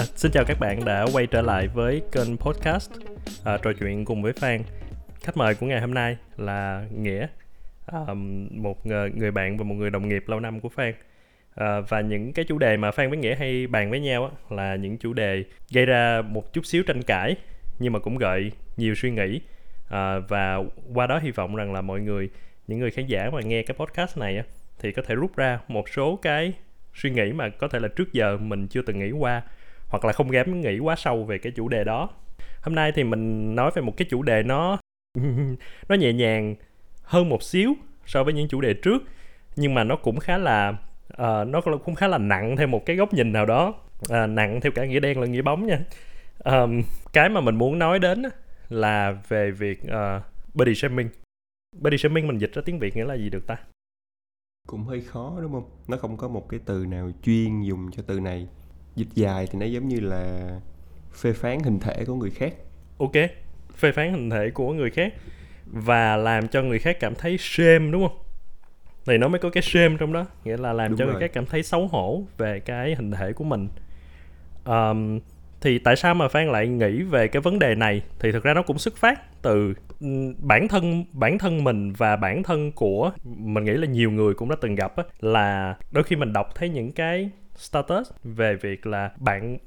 À, xin chào các bạn đã quay trở lại với kênh podcast à, trò chuyện cùng với Phan. Khách mời của ngày hôm nay là Nghĩa, à, một người bạn và một người đồng nghiệp lâu năm của Phan. À, và những cái chủ đề mà Phan với Nghĩa hay bàn với nhau á, là những chủ đề gây ra một chút xíu tranh cãi nhưng mà cũng gợi nhiều suy nghĩ à, và qua đó hy vọng rằng là mọi người những người khán giả mà nghe cái podcast này á, thì có thể rút ra một số cái suy nghĩ mà có thể là trước giờ mình chưa từng nghĩ qua hoặc là không dám nghĩ quá sâu về cái chủ đề đó. Hôm nay thì mình nói về một cái chủ đề nó nó nhẹ nhàng hơn một xíu so với những chủ đề trước nhưng mà nó cũng khá là uh, nó cũng khá là nặng theo một cái góc nhìn nào đó. Uh, nặng theo cả nghĩa đen lẫn nghĩa bóng nha. Um, cái mà mình muốn nói đến là về việc uh, body shaming. Body shaming mình dịch ra tiếng việt nghĩa là gì được ta? Cũng hơi khó đúng không? Nó không có một cái từ nào chuyên dùng cho từ này dịch dài thì nó giống như là phê phán hình thể của người khác. Ok phê phán hình thể của người khác và làm cho người khác cảm thấy shame đúng không? Thì nó mới có cái shame trong đó nghĩa là làm đúng cho rồi. người khác cảm thấy xấu hổ về cái hình thể của mình. Um, thì tại sao mà phan lại nghĩ về cái vấn đề này? Thì thực ra nó cũng xuất phát từ bản thân bản thân mình và bản thân của mình nghĩ là nhiều người cũng đã từng gặp á, là đôi khi mình đọc thấy những cái status về việc là bạn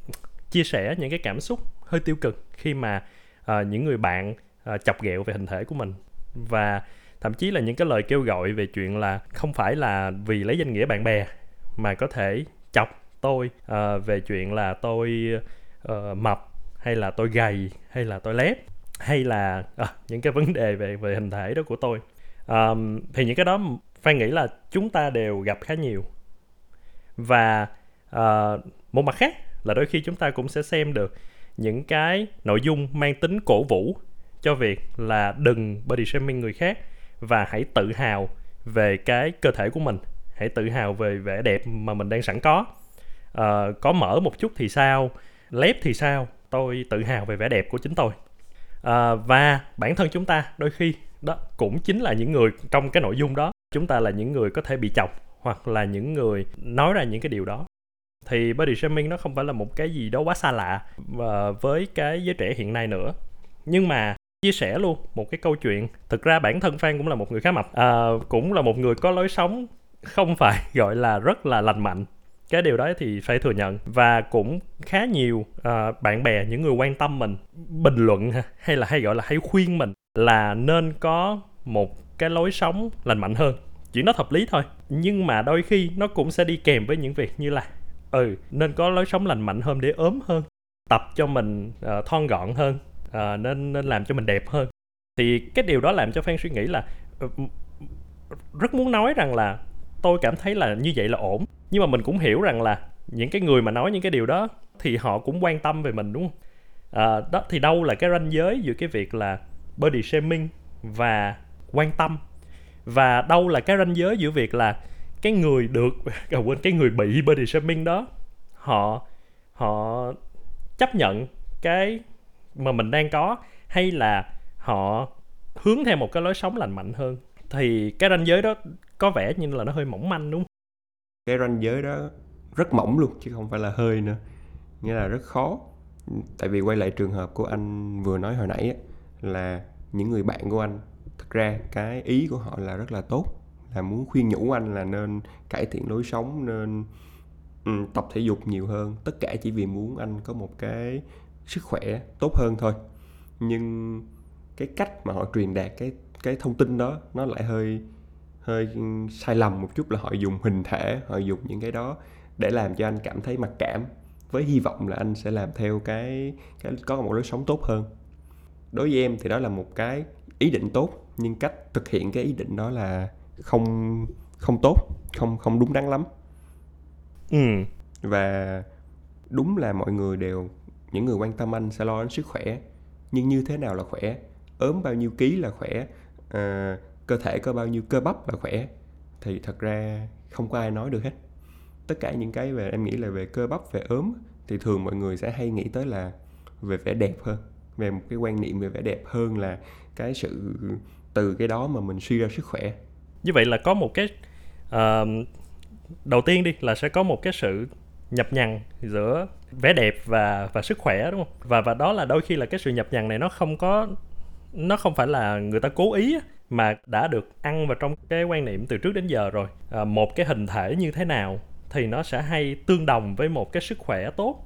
chia sẻ những cái cảm xúc hơi tiêu cực khi mà uh, những người bạn uh, chọc ghẹo về hình thể của mình. Và thậm chí là những cái lời kêu gọi về chuyện là không phải là vì lấy danh nghĩa bạn bè mà có thể chọc tôi uh, về chuyện là tôi uh, mập hay là tôi gầy hay là tôi lép hay là uh, những cái vấn đề về về hình thể đó của tôi. Um, thì những cái đó phan nghĩ là chúng ta đều gặp khá nhiều và uh, một mặt khác là đôi khi chúng ta cũng sẽ xem được những cái nội dung mang tính cổ vũ cho việc là đừng body shaming người khác và hãy tự hào về cái cơ thể của mình. Hãy tự hào về vẻ đẹp mà mình đang sẵn có. Uh, có mở một chút thì sao lép thì sao tôi tự hào về vẻ đẹp của chính tôi. À, và bản thân chúng ta đôi khi đó cũng chính là những người trong cái nội dung đó. Chúng ta là những người có thể bị chọc hoặc là những người nói ra những cái điều đó. Thì body shaming nó không phải là một cái gì đó quá xa lạ và với cái giới trẻ hiện nay nữa. Nhưng mà chia sẻ luôn một cái câu chuyện thực ra bản thân Phan cũng là một người khá mập. À, cũng là một người có lối sống không phải gọi là rất là lành mạnh. Cái điều đó thì phải thừa nhận. Và cũng khá nhiều uh, bạn bè những người quan tâm mình bình luận hay là hay gọi là hay khuyên mình là nên có một cái lối sống lành mạnh hơn. Chuyện đó hợp lý thôi nhưng mà đôi khi nó cũng sẽ đi kèm với những việc như là ừ nên có lối sống lành mạnh hơn để ốm hơn tập cho mình uh, thon gọn hơn uh, nên nên làm cho mình đẹp hơn. Thì cái điều đó làm cho phan suy nghĩ là uh, rất muốn nói rằng là tôi cảm thấy là như vậy là ổn. Nhưng mà mình cũng hiểu rằng là những cái người mà nói những cái điều đó thì họ cũng quan tâm về mình đúng không? À, đó thì đâu là cái ranh giới giữa cái việc là body shaming và quan tâm và đâu là cái ranh giới giữa việc là cái người được à, quên cái người bị body shaming đó họ họ chấp nhận cái mà mình đang có hay là họ hướng theo một cái lối sống lành mạnh hơn? Thì cái ranh giới đó có vẻ như là nó hơi mỏng manh đúng không? Cái ranh giới đó rất mỏng luôn chứ không phải là hơi nữa. Nghĩa là rất khó. Tại vì quay lại trường hợp của anh vừa nói hồi nãy là những người bạn của anh thực ra cái ý của họ là rất là tốt là muốn khuyên nhủ anh là nên cải thiện lối sống nên um, tập thể dục nhiều hơn. Tất cả chỉ vì muốn anh có một cái sức khỏe tốt hơn thôi. Nhưng cái cách mà họ truyền đạt cái cái thông tin đó nó lại hơi hơi sai lầm một chút là họ dùng hình thể họ dùng những cái đó để làm cho anh cảm thấy mặc cảm với hy vọng là anh sẽ làm theo cái cái có một lối sống tốt hơn. Đối với em thì đó là một cái ý định tốt nhưng cách thực hiện cái ý định đó là không không tốt không không đúng đắn lắm. Ừ. Và đúng là mọi người đều những người quan tâm anh sẽ lo đến sức khỏe. Nhưng như thế nào là khỏe? Ốm bao nhiêu ký là khỏe? À, cơ thể có bao nhiêu cơ bắp là khỏe? Thì thật ra không có ai nói được hết. Tất cả những cái về em nghĩ là về cơ bắp về ốm thì thường mọi người sẽ hay nghĩ tới là về vẻ đẹp hơn. Về một cái quan niệm về vẻ đẹp hơn là cái sự từ cái đó mà mình suy ra sức khỏe. Như vậy là có một cái uh, đầu tiên đi là sẽ có một cái sự nhập nhằng giữa vẻ đẹp và và sức khỏe đúng không? Và và đó là đôi khi là cái sự nhập nhằng này nó không có nó không phải là người ta cố ý mà đã được ăn vào trong cái quan niệm từ trước đến giờ rồi. À, một cái hình thể như thế nào thì nó sẽ hay tương đồng với một cái sức khỏe tốt.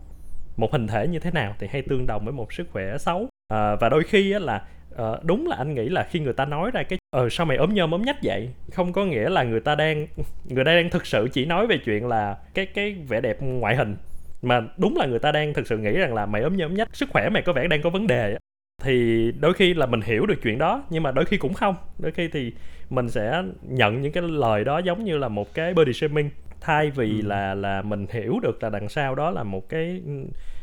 Một hình thể như thế nào thì hay tương đồng với một sức khỏe xấu. À, và đôi khi á, là uh, đúng là anh nghĩ là khi người ta nói ra cái ờ sao mày ốm nhôm ốm nhách vậy? Không có nghĩa là người ta đang người ta đang thực sự chỉ nói về chuyện là cái cái vẻ đẹp ngoại hình mà đúng là người ta đang thực sự nghĩ rằng là mày ốm nhôm ốm nhách sức khỏe mày có vẻ đang có vấn đề thì đôi khi là mình hiểu được chuyện đó nhưng mà đôi khi cũng không. Đôi khi thì mình sẽ nhận những cái lời đó giống như là một cái body shaming thay vì ừ. là là mình hiểu được là đằng sau đó là một cái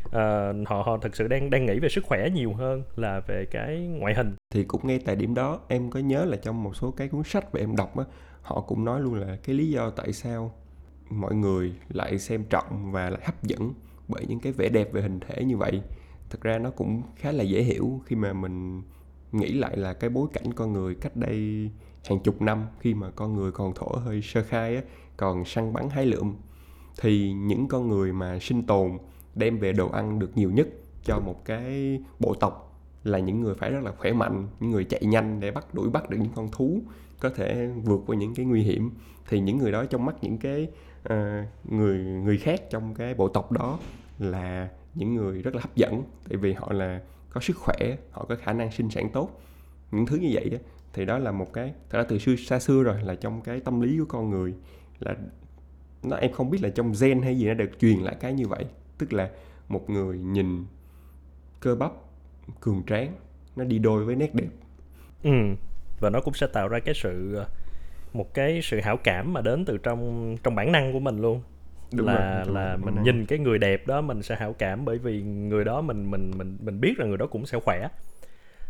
uh, họ họ thực sự đang đang nghĩ về sức khỏe nhiều hơn là về cái ngoại hình. Thì cũng ngay tại điểm đó em có nhớ là trong một số cái cuốn sách mà em đọc á họ cũng nói luôn là cái lý do tại sao mọi người lại xem trọng và lại hấp dẫn bởi những cái vẻ đẹp về hình thể như vậy. Thực ra nó cũng khá là dễ hiểu khi mà mình nghĩ lại là cái bối cảnh con người cách đây hàng chục năm khi mà con người còn thổ hơi sơ khai á còn săn bắn hái lượm. Thì những con người mà sinh tồn đem về đồ ăn được nhiều nhất cho một cái bộ tộc là những người phải rất là khỏe mạnh những người chạy nhanh để bắt đuổi bắt được những con thú có thể vượt qua những cái nguy hiểm. Thì những người đó trong mắt những cái uh, người người khác trong cái bộ tộc đó là những người rất là hấp dẫn tại vì họ là có sức khỏe họ có khả năng sinh sản tốt. Những thứ như vậy đó, thì đó là một cái thật ra từ xưa xa xưa rồi là trong cái tâm lý của con người là nó em không biết là trong gen hay gì nó được truyền lại cái như vậy tức là một người nhìn cơ bắp cường tráng nó đi đôi với nét đẹp. Ừ và nó cũng sẽ tạo ra cái sự một cái sự hảo cảm mà đến từ trong trong bản năng của mình luôn. Đúng là rồi, là mình nhìn cái người đẹp đó mình sẽ hảo cảm bởi vì người đó mình mình mình mình biết rằng người đó cũng sẽ khỏe.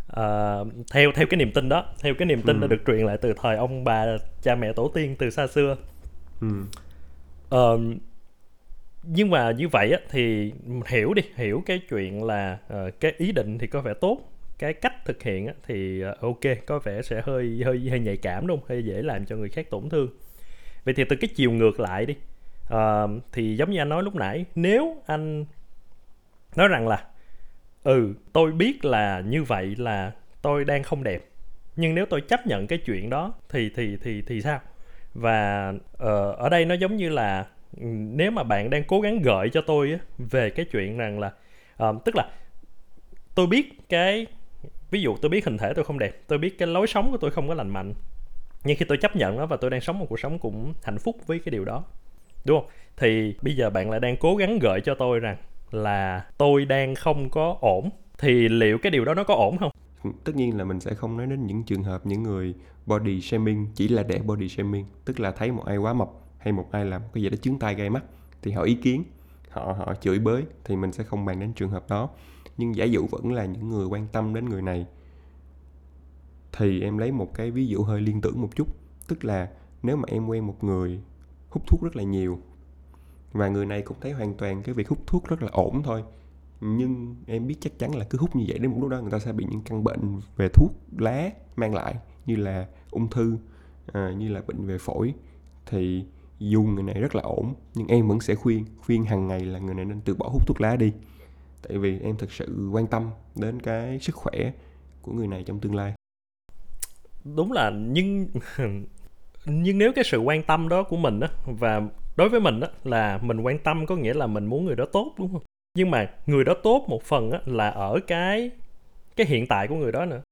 À, theo theo cái niềm tin đó theo cái niềm tin ừ. đã được truyền lại từ thời ông bà cha mẹ tổ tiên từ xa xưa. Ừ. uh, nhưng mà như vậy á, thì hiểu đi hiểu cái chuyện là uh, cái ý định thì có vẻ tốt cái cách thực hiện á, thì uh, ok có vẻ sẽ hơi hơi hơi nhạy cảm đúng không? Hơi dễ làm cho người khác tổn thương. Vậy thì từ cái chiều ngược lại đi uh, thì giống như anh nói lúc nãy nếu anh nói rằng là ừ tôi biết là như vậy là tôi đang không đẹp nhưng nếu tôi chấp nhận cái chuyện đó thì thì thì thì sao? Và uh, ở đây nó giống như là nếu mà bạn đang cố gắng gợi cho tôi á, về cái chuyện rằng là um, tức là tôi biết cái ví dụ tôi biết hình thể tôi không đẹp tôi biết cái lối sống của tôi không có lành mạnh nhưng khi tôi chấp nhận nó và tôi đang sống một cuộc sống cũng hạnh phúc với cái điều đó đúng không? Thì bây giờ bạn lại đang cố gắng gợi cho tôi rằng là tôi đang không có ổn thì liệu cái điều đó nó có ổn không tất nhiên là mình sẽ không nói đến những trường hợp những người body shaming chỉ là để body shaming tức là thấy một ai quá mập hay một ai làm cái gì đó chướng tai gây mắt thì họ ý kiến họ họ chửi bới thì mình sẽ không bàn đến trường hợp đó. Nhưng giả dụ vẫn là những người quan tâm đến người này thì em lấy một cái ví dụ hơi liên tưởng một chút. Tức là nếu mà em quen một người hút thuốc rất là nhiều và người này cũng thấy hoàn toàn cái việc hút thuốc rất là ổn thôi nhưng em biết chắc chắn là cứ hút như vậy đến một lúc đó người ta sẽ bị những căn bệnh về thuốc lá mang lại như là ung thư à, như là bệnh về phổi thì dù người này rất là ổn, nhưng em vẫn sẽ khuyên khuyên hàng ngày là người này nên từ bỏ hút thuốc lá đi. Tại vì em thực sự quan tâm đến cái sức khỏe của người này trong tương lai. Đúng là, nhưng nhưng nếu cái sự quan tâm đó của mình á, và đối với mình á, là mình quan tâm có nghĩa là mình muốn người đó tốt, đúng không? Nhưng mà người đó tốt một phần á, là ở cái cái hiện tại của người đó nữa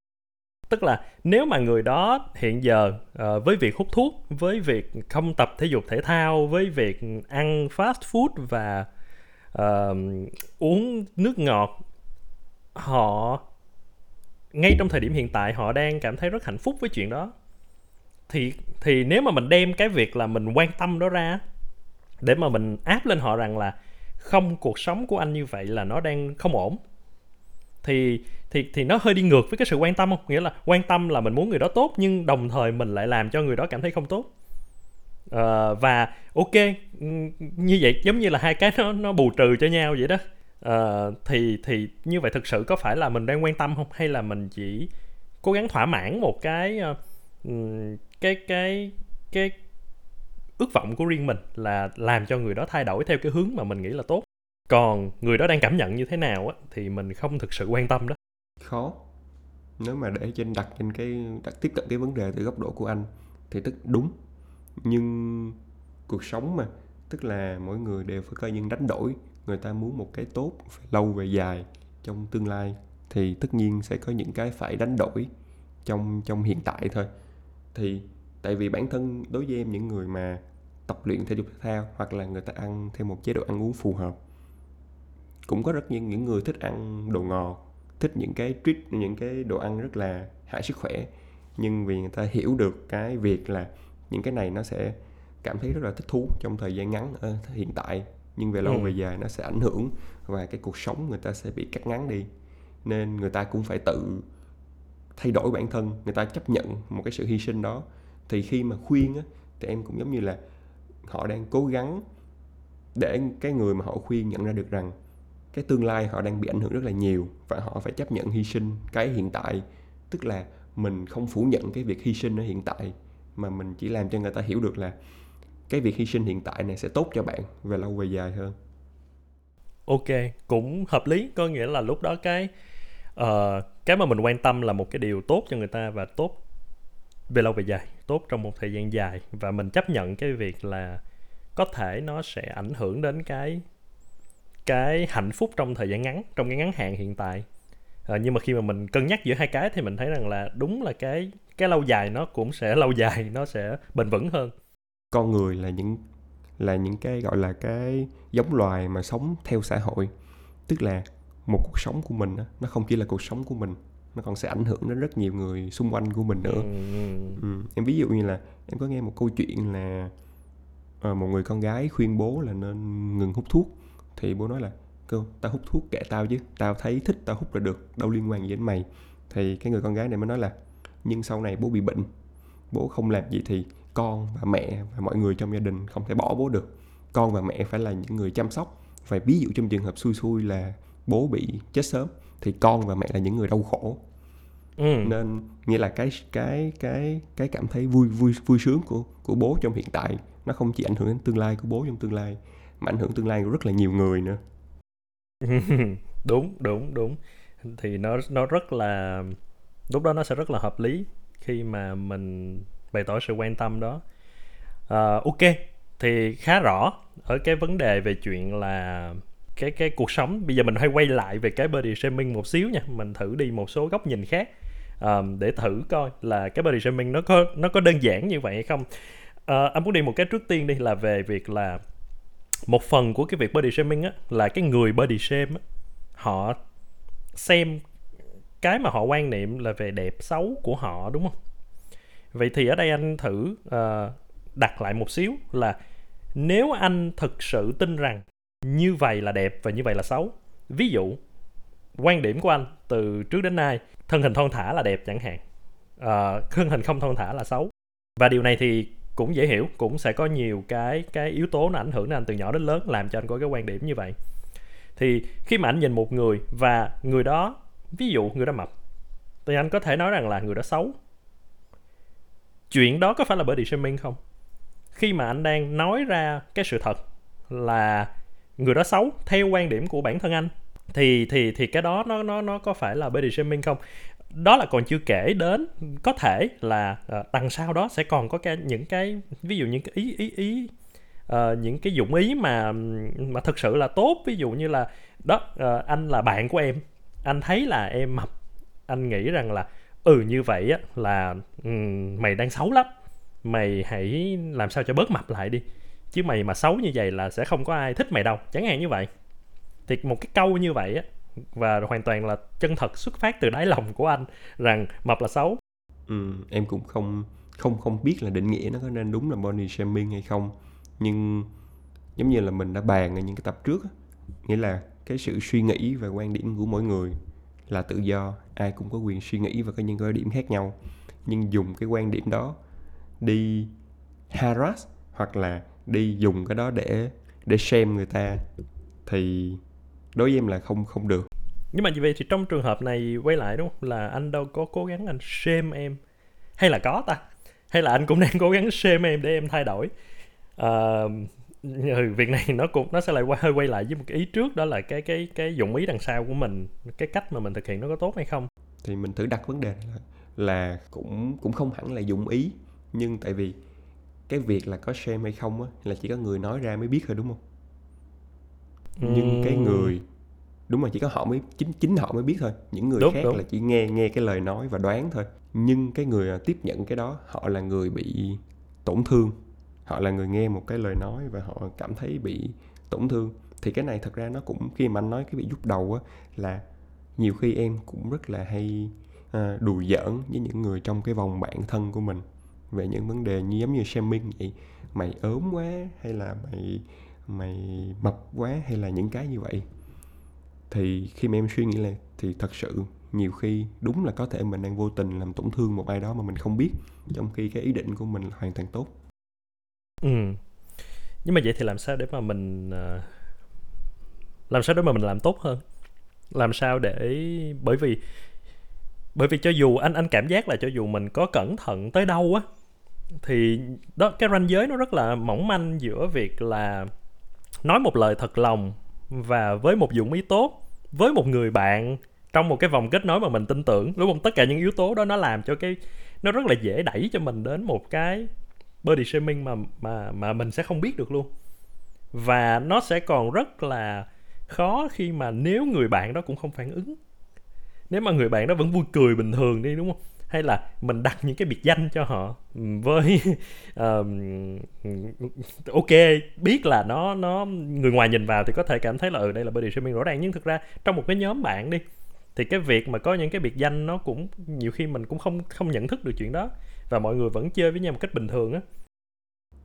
tức là nếu mà người đó hiện giờ uh, với việc hút thuốc với việc không tập thể dục thể thao với việc ăn fast food và uh, uống nước ngọt họ ngay trong thời điểm hiện tại họ đang cảm thấy rất hạnh phúc với chuyện đó. Thì thì nếu mà mình đem cái việc là mình quan tâm đó ra để mà mình áp lên họ rằng là không cuộc sống của anh như vậy là nó đang không ổn thì thì thì nó hơi đi ngược với cái sự quan tâm không? Nghĩa là quan tâm là mình muốn người đó tốt nhưng đồng thời mình lại làm cho người đó cảm thấy không tốt. Uh, và ok như vậy giống như là hai cái nó nó bù trừ cho nhau vậy đó. Uh, thì thì như vậy thực sự có phải là mình đang quan tâm không? Hay là mình chỉ cố gắng thỏa mãn một cái uh, cái cái cái ước vọng của riêng mình là làm cho người đó thay đổi theo cái hướng mà mình nghĩ là tốt? Còn người đó đang cảm nhận như thế nào á, thì mình không thực sự quan tâm đó. Khó. Nếu mà để trên đặt trên cái, đặt tiếp cận cái vấn đề từ góc độ của anh thì tức đúng. Nhưng cuộc sống mà, tức là mỗi người đều phải coi những đánh đổi. Người ta muốn một cái tốt, phải lâu về dài trong tương lai thì tất nhiên sẽ có những cái phải đánh đổi trong trong hiện tại thôi. Thì tại vì bản thân đối với em, những người mà tập luyện thể dục thể thao hoặc là người ta ăn theo một chế độ ăn uống phù hợp cũng có rất nhiều những người thích ăn đồ ngọt thích những cái treat những cái đồ ăn rất là hại sức khỏe. Nhưng vì người ta hiểu được cái việc là những cái này nó sẽ cảm thấy rất là thích thú trong thời gian ngắn ở hiện tại. Nhưng về lâu ừ. về dài nó sẽ ảnh hưởng và cái cuộc sống người ta sẽ bị cắt ngắn đi. Nên người ta cũng phải tự thay đổi bản thân người ta chấp nhận một cái sự hy sinh đó. Thì khi mà khuyên á thì em cũng giống như là họ đang cố gắng để cái người mà họ khuyên nhận ra được rằng cái tương lai họ đang bị ảnh hưởng rất là nhiều và họ phải chấp nhận hy sinh cái hiện tại. Tức là mình không phủ nhận cái việc hy sinh ở hiện tại mà mình chỉ làm cho người ta hiểu được là cái việc hy sinh hiện tại này sẽ tốt cho bạn về lâu về dài hơn. Ok cũng hợp lý. Có nghĩa là lúc đó cái uh, cái mà mình quan tâm là một cái điều tốt cho người ta và tốt về lâu về dài tốt trong một thời gian dài. Và mình chấp nhận cái việc là có thể nó sẽ ảnh hưởng đến cái cái hạnh phúc trong thời gian ngắn trong cái ngắn hạn hiện tại à, nhưng mà khi mà mình cân nhắc giữa hai cái thì mình thấy rằng là đúng là cái cái lâu dài nó cũng sẽ lâu dài nó sẽ bền vững hơn con người là những là những cái gọi là cái giống loài mà sống theo xã hội tức là một cuộc sống của mình nó không chỉ là cuộc sống của mình nó còn sẽ ảnh hưởng đến rất nhiều người xung quanh của mình nữa ừ. Ừ. em ví dụ như là em có nghe một câu chuyện là uh, một người con gái khuyên bố là nên ngừng hút thuốc thì bố nói là cô tao hút thuốc kệ tao chứ tao thấy thích tao hút là được đâu liên quan gì đến mày. Thì cái người con gái này mới nói là nhưng sau này bố bị bệnh bố không làm gì thì con và mẹ và mọi người trong gia đình không thể bỏ bố được. Con và mẹ phải là những người chăm sóc và ví dụ trong trường hợp xui xui là bố bị chết sớm thì con và mẹ là những người đau khổ. Ừ. nên nghĩa là cái cái cái cái cảm thấy vui vui vui sướng của của bố trong hiện tại nó không chỉ ảnh hưởng đến tương lai của bố trong tương lai mà ảnh hưởng tương lai của rất là nhiều người nữa. Đúng đúng đúng. Thì nó nó rất là lúc đó nó sẽ rất là hợp lý khi mà mình bày tỏ sự quan tâm đó. Uh, ok thì khá rõ ở cái vấn đề về chuyện là cái cái cuộc sống. Bây giờ mình hay quay lại về cái body shaming một xíu nha. Mình thử đi một số góc nhìn khác um, để thử coi là cái body shaming nó có nó có đơn giản như vậy hay không. Uh, anh muốn đi một cái trước tiên đi là về việc là một phần của cái việc body shaming á là cái người body shame á, họ xem cái mà họ quan niệm là về đẹp xấu của họ đúng không? Vậy thì ở đây anh thử uh, đặt lại một xíu là nếu anh thực sự tin rằng như vậy là đẹp và như vậy là xấu ví dụ quan điểm của anh từ trước đến nay thân hình thon thả là đẹp chẳng hạn ờ, uh, thân hình không thon thả là xấu và điều này thì cũng dễ hiểu, cũng sẽ có nhiều cái cái yếu tố nó ảnh hưởng đến anh từ nhỏ đến lớn, làm cho anh có cái quan điểm như vậy. Thì khi mà anh nhìn một người và người đó, ví dụ người đó mập, thì anh có thể nói rằng là người đó xấu. Chuyện đó có phải là body shaming không? Khi mà anh đang nói ra cái sự thật là người đó xấu theo quan điểm của bản thân anh, thì thì thì cái đó nó nó nó có phải là body shaming không? Đó là còn chưa kể đến có thể là uh, đằng sau đó sẽ còn có cái những cái ví dụ những cái ý ý ý uh, những cái dụng ý mà mà thực sự là tốt. Ví dụ như là đó uh, anh là bạn của em anh thấy là em mập anh nghĩ rằng là ừ như vậy á là um, mày đang xấu lắm mày hãy làm sao cho bớt mập lại đi chứ mày mà xấu như vậy là sẽ không có ai thích mày đâu. Chẳng hạn như vậy. Thì một cái câu như vậy á và hoàn toàn là chân thật xuất phát từ đáy lòng của anh rằng mập là xấu. Ừ, em cũng không không không biết là định nghĩa nó có nên đúng là body shaming hay không. Nhưng giống như là mình đã bàn ở những cái tập trước nghĩa là cái sự suy nghĩ và quan điểm của mỗi người là tự do ai cũng có quyền suy nghĩ và có những quan điểm khác nhau. Nhưng dùng cái quan điểm đó đi harass hoặc là đi dùng cái đó để để xem người ta thì đối với em là không không được. Nhưng mà như vậy thì trong trường hợp này quay lại đúng không? Là anh đâu có cố gắng anh shame em? Hay là có ta? Hay là anh cũng đang cố gắng shame em để em thay đổi? Uh, việc này nó cũng nó sẽ lại quay hơi quay lại với một cái ý trước đó là cái cái cái dụng ý đằng sau của mình cái cách mà mình thực hiện nó có tốt hay không? Thì mình thử đặt vấn đề là, là cũng cũng không hẳn là dụng ý nhưng tại vì cái việc là có shame hay không á là chỉ có người nói ra mới biết thôi đúng không nhưng cái người đúng mà chỉ có họ mới chính chính họ mới biết thôi. Những người đúng, khác đúng. là chỉ nghe nghe cái lời nói và đoán thôi. Nhưng cái người tiếp nhận cái đó họ là người bị tổn thương. Họ là người nghe một cái lời nói và họ cảm thấy bị tổn thương. Thì cái này thật ra nó cũng khi mà anh nói cái bị giúp đầu á là nhiều khi em cũng rất là hay à, đùa giỡn với những người trong cái vòng bạn thân của mình về những vấn đề như giống như shaming vậy. Mày ốm quá hay là mày mày mập quá hay là những cái như vậy? Thì khi mà em suy nghĩ lại, thì thật sự nhiều khi đúng là có thể mình đang vô tình làm tổn thương một ai đó mà mình không biết, trong khi cái ý định của mình là hoàn toàn tốt. Ừ. Nhưng mà vậy thì làm sao để mà mình à, làm sao để mà mình làm tốt hơn? Làm sao để, bởi vì bởi vì cho dù anh anh cảm giác là cho dù mình có cẩn thận tới đâu á, thì đó, cái ranh giới nó rất là mỏng manh giữa việc là nói một lời thật lòng và với một dụng ý tốt, với một người bạn trong một cái vòng kết nối mà mình tin tưởng. Đúng không? Tất cả những yếu tố đó nó làm cho cái, nó rất là dễ đẩy cho mình đến một cái body shaming mà mà mà mình sẽ không biết được luôn. Và nó sẽ còn rất là khó khi mà nếu người bạn đó cũng không phản ứng. Nếu mà người bạn đó vẫn vui cười bình thường đi, đúng không? Hay là mình đặt những cái biệt danh cho họ với uh, ok biết là nó nó người ngoài nhìn vào thì có thể cảm thấy là ừ đây là body shaming rõ ràng. Nhưng thực ra trong một cái nhóm bạn đi thì cái việc mà có những cái biệt danh nó cũng nhiều khi mình cũng không không nhận thức được chuyện đó và mọi người vẫn chơi với nhau một cách bình thường á.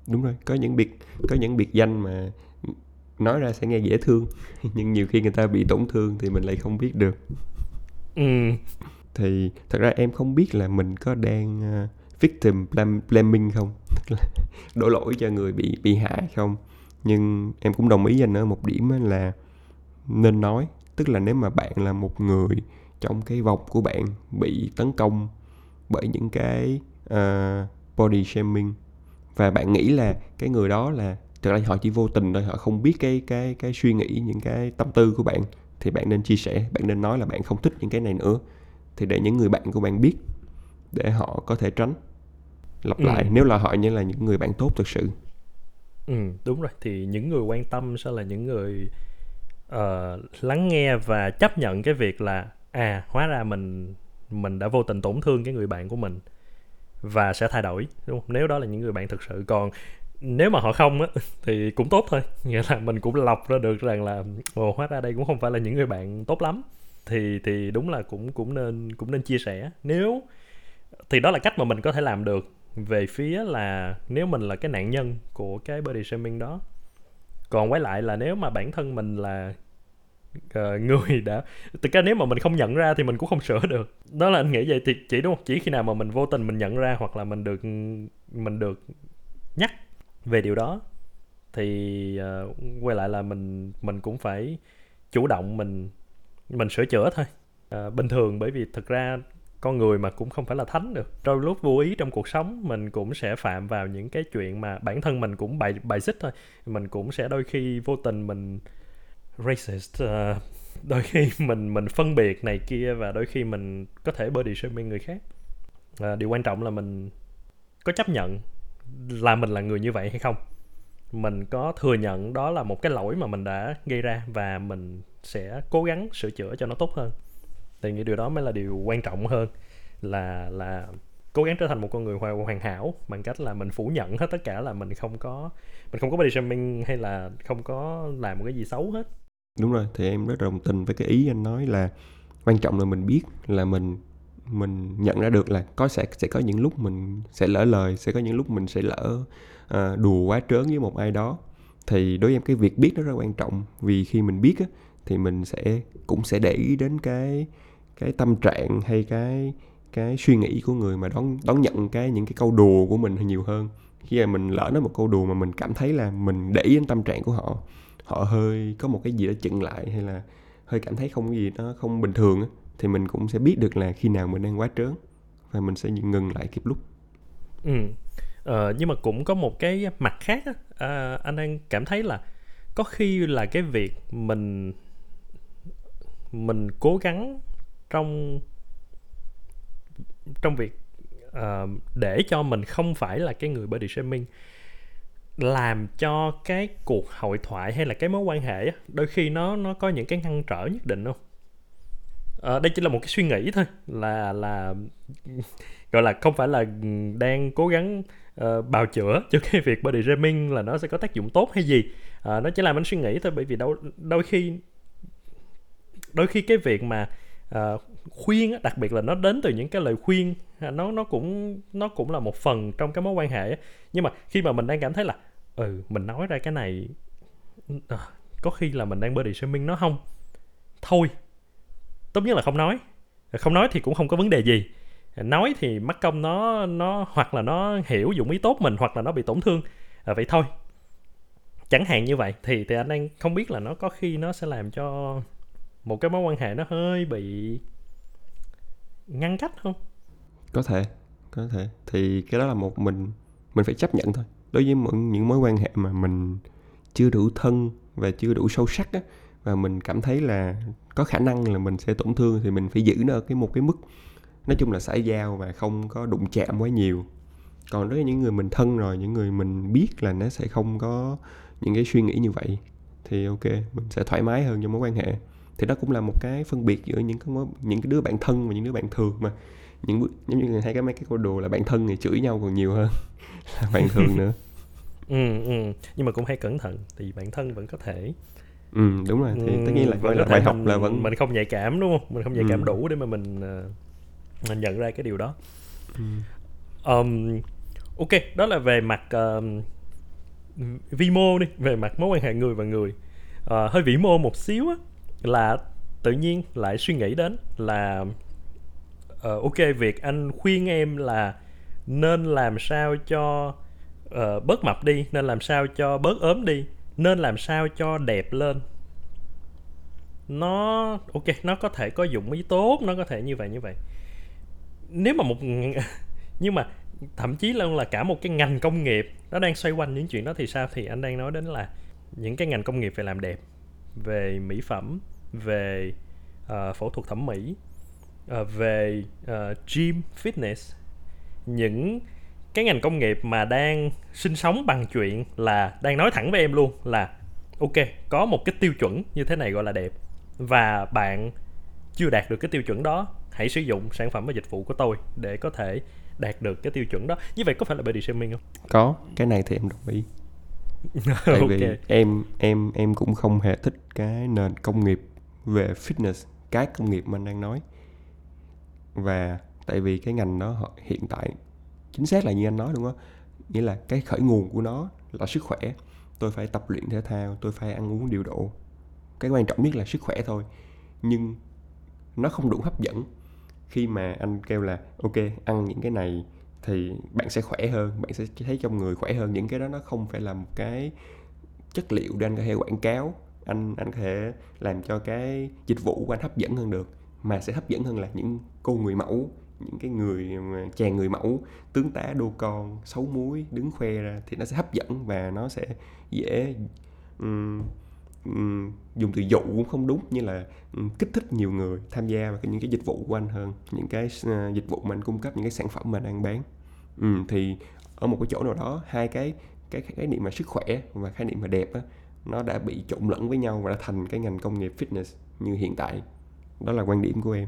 Đúng rồi có những biệt có những biệt danh mà nói ra sẽ nghe dễ thương nhưng nhiều khi người ta bị tổn thương thì mình lại không biết được. Ừ thì thật ra em không biết là mình có đang uh, victim blaming không? Đổ lỗi cho người bị bị hại không? Nhưng em cũng đồng ý anh ở một điểm là nên nói. Tức là nếu mà bạn là một người trong cái vòng của bạn bị tấn công bởi những cái uh, body shaming và bạn nghĩ là cái người đó là thực ra họ chỉ vô tình thôi họ không biết cái cái cái suy nghĩ những cái tâm tư của bạn thì bạn nên chia sẻ bạn nên nói là bạn không thích những cái này nữa thì để những người bạn của bạn biết để họ có thể tránh lặp ừ. lại nếu là họ như là những người bạn tốt thực sự. Ừ đúng rồi. Thì những người quan tâm sẽ là những người uh, lắng nghe và chấp nhận cái việc là à hóa ra mình mình đã vô tình tổn thương cái người bạn của mình và sẽ thay đổi đúng không? Nếu đó là những người bạn thực sự. Còn nếu mà họ không á thì cũng tốt thôi. Nghĩa là mình cũng lọc ra được rằng là ồ hóa ra đây cũng không phải là những người bạn tốt lắm thì thì đúng là cũng cũng nên cũng nên chia sẻ. Nếu thì đó là cách mà mình có thể làm được. Về phía là nếu mình là cái nạn nhân của cái body shaming đó còn quay lại là nếu mà bản thân mình là uh, người đã thực ra nếu mà mình không nhận ra thì mình cũng không sửa được. Đó là anh nghĩ vậy thì chỉ đúng không? Chỉ khi nào mà mình vô tình mình nhận ra hoặc là mình được mình được nhắc về điều đó thì uh, quay lại là mình mình cũng phải chủ động mình mình sửa chữa thôi. À, bình thường bởi vì thực ra con người mà cũng không phải là thánh được. Đôi lúc vô ý trong cuộc sống mình cũng sẽ phạm vào những cái chuyện mà bản thân mình cũng bài bài xích thôi. Mình cũng sẽ đôi khi vô tình mình racist uh, đôi khi mình mình phân biệt này kia và đôi khi mình có thể body shaming người khác. À, điều quan trọng là mình có chấp nhận là mình là người như vậy hay không mình có thừa nhận đó là một cái lỗi mà mình đã gây ra và mình sẽ cố gắng sửa chữa cho nó tốt hơn. Thì nghĩ điều đó mới là điều quan trọng hơn là là cố gắng trở thành một con người hoàn, hoàn hảo bằng cách là mình phủ nhận hết tất cả là mình không có mình không có body shaming hay là không có làm một cái gì xấu hết. Đúng rồi thì em rất đồng tình với cái ý anh nói là quan trọng là mình biết là mình mình nhận ra được là có sẽ sẽ có những lúc mình sẽ lỡ lời sẽ có những lúc mình sẽ lỡ À, đùa quá trớn với một ai đó thì đối với em cái việc biết nó rất quan trọng. Vì khi mình biết á, thì mình sẽ cũng sẽ để ý đến cái cái tâm trạng hay cái cái suy nghĩ của người mà đón đón nhận cái những cái câu đùa của mình nhiều hơn. Khi mà mình lỡ nói một câu đùa mà mình cảm thấy là mình để ý đến tâm trạng của họ họ hơi có một cái gì đó chững lại hay là hơi cảm thấy không có gì nó không bình thường á thì mình cũng sẽ biết được là khi nào mình đang quá trớn và mình sẽ ngừng lại kịp lúc. Ừ. Ờ, nhưng mà cũng có một cái mặt khác á, à, anh đang cảm thấy là có khi là cái việc mình mình cố gắng trong trong việc uh, để cho mình không phải là cái người body shaming làm cho cái cuộc hội thoại hay là cái mối quan hệ á, đôi khi nó nó có những cái ngăn trở nhất định không? À, đây chỉ là một cái suy nghĩ thôi là là gọi là không phải là đang cố gắng uh, bào chữa cho cái việc body shaming là nó sẽ có tác dụng tốt hay gì. Uh, nó chỉ làm anh suy nghĩ thôi bởi vì đôi đôi khi đôi khi cái việc mà uh, khuyên đặc biệt là nó đến từ những cái lời khuyên à, nó nó cũng nó cũng là một phần trong cái mối quan hệ nhưng mà khi mà mình đang cảm thấy là ừ mình nói ra cái này uh, có khi là mình đang body shaming nó không? Thôi tốt nhất là không nói. Không nói thì cũng không có vấn đề gì nói thì mất công nó nó hoặc là nó hiểu dụng ý tốt mình hoặc là nó bị tổn thương. À, vậy thôi. Chẳng hạn như vậy thì thì anh đang không biết là nó có khi nó sẽ làm cho một cái mối quan hệ nó hơi bị ngăn cách không? Có thể có thể. Thì cái đó là một mình mình phải chấp nhận thôi. Đối với những mối quan hệ mà mình chưa đủ thân và chưa đủ sâu sắc á và mình cảm thấy là có khả năng là mình sẽ tổn thương thì mình phải giữ nó ở cái một cái mức nói chung là xã giao và không có đụng chạm quá nhiều. Còn đối với những người mình thân rồi những người mình biết là nó sẽ không có những cái suy nghĩ như vậy thì ok mình sẽ thoải mái hơn trong mối quan hệ. Thì đó cũng là một cái phân biệt giữa những cái mối, những cái đứa bạn thân và những đứa bạn thường mà. Những giống như hay cái mấy cái câu đùa là bạn thân thì chửi nhau còn nhiều hơn là bạn thường nữa. Ừ, ừ. nhưng mà cũng hay cẩn thận thì bạn thân vẫn có thể. Ừ đúng rồi thì tất nhiên là gọi là bài học là vẫn mình không nhạy cảm đúng không? Mình không nhạy cảm ừ. đủ để mà mình uh, mình nhận ra cái điều đó. Ừ. um, ok đó là về mặt uh, vi mô đi về mặt mối quan hệ người và người. Uh, hơi vĩ mô một xíu á là tự nhiên lại suy nghĩ đến là uh, ok việc anh khuyên em là nên làm sao cho uh, bớt mập đi nên làm sao cho bớt ốm đi nên làm sao cho đẹp lên. Nó ok nó có thể có dụng ý tốt nó có thể như vậy như vậy nếu mà một nhưng mà thậm chí là là cả một cái ngành công nghiệp nó đang xoay quanh những chuyện đó thì sao? Thì anh đang nói đến là những cái ngành công nghiệp về làm đẹp về mỹ phẩm về uh, phẫu thuật thẩm mỹ uh, về uh, gym fitness. Những cái ngành công nghiệp mà đang sinh sống bằng chuyện là đang nói thẳng với em luôn là ok có một cái tiêu chuẩn như thế này gọi là đẹp. Và bạn chưa đạt được cái tiêu chuẩn đó hãy sử dụng sản phẩm và dịch vụ của tôi để có thể đạt được cái tiêu chuẩn đó. Như vậy có phải là body shaming không? Có cái này thì em đồng ý. Tại vì okay. em em em cũng không hề thích cái nền công nghiệp về fitness cái công nghiệp mà anh đang nói. Và tại vì cái ngành đó hiện tại chính xác là như anh nói luôn á nghĩa là cái khởi nguồn của nó là sức khỏe. Tôi phải tập luyện thể thao tôi phải ăn uống điều độ. Cái quan trọng nhất là sức khỏe thôi. Nhưng nó không đủ hấp dẫn khi mà anh kêu là ok ăn những cái này thì bạn sẽ khỏe hơn bạn sẽ thấy trong người khỏe hơn. Những cái đó nó không phải là một cái chất liệu để anh có thể quảng cáo. Anh anh có thể làm cho cái dịch vụ của anh hấp dẫn hơn được mà sẽ hấp dẫn hơn là những cô người mẫu những cái người chàng người mẫu tướng tá đô con xấu muối đứng khoe ra thì nó sẽ hấp dẫn và nó sẽ dễ um, dùng từ dụ cũng không đúng như là kích thích nhiều người tham gia vào những cái dịch vụ của anh hơn những cái uh, dịch vụ mà anh cung cấp những cái sản phẩm mà anh đang bán. Um, thì ở một cái chỗ nào đó hai cái cái khái niệm mà sức khỏe và khái niệm mà đẹp á nó đã bị trộn lẫn với nhau và đã thành cái ngành công nghiệp fitness như hiện tại. Đó là quan điểm của em.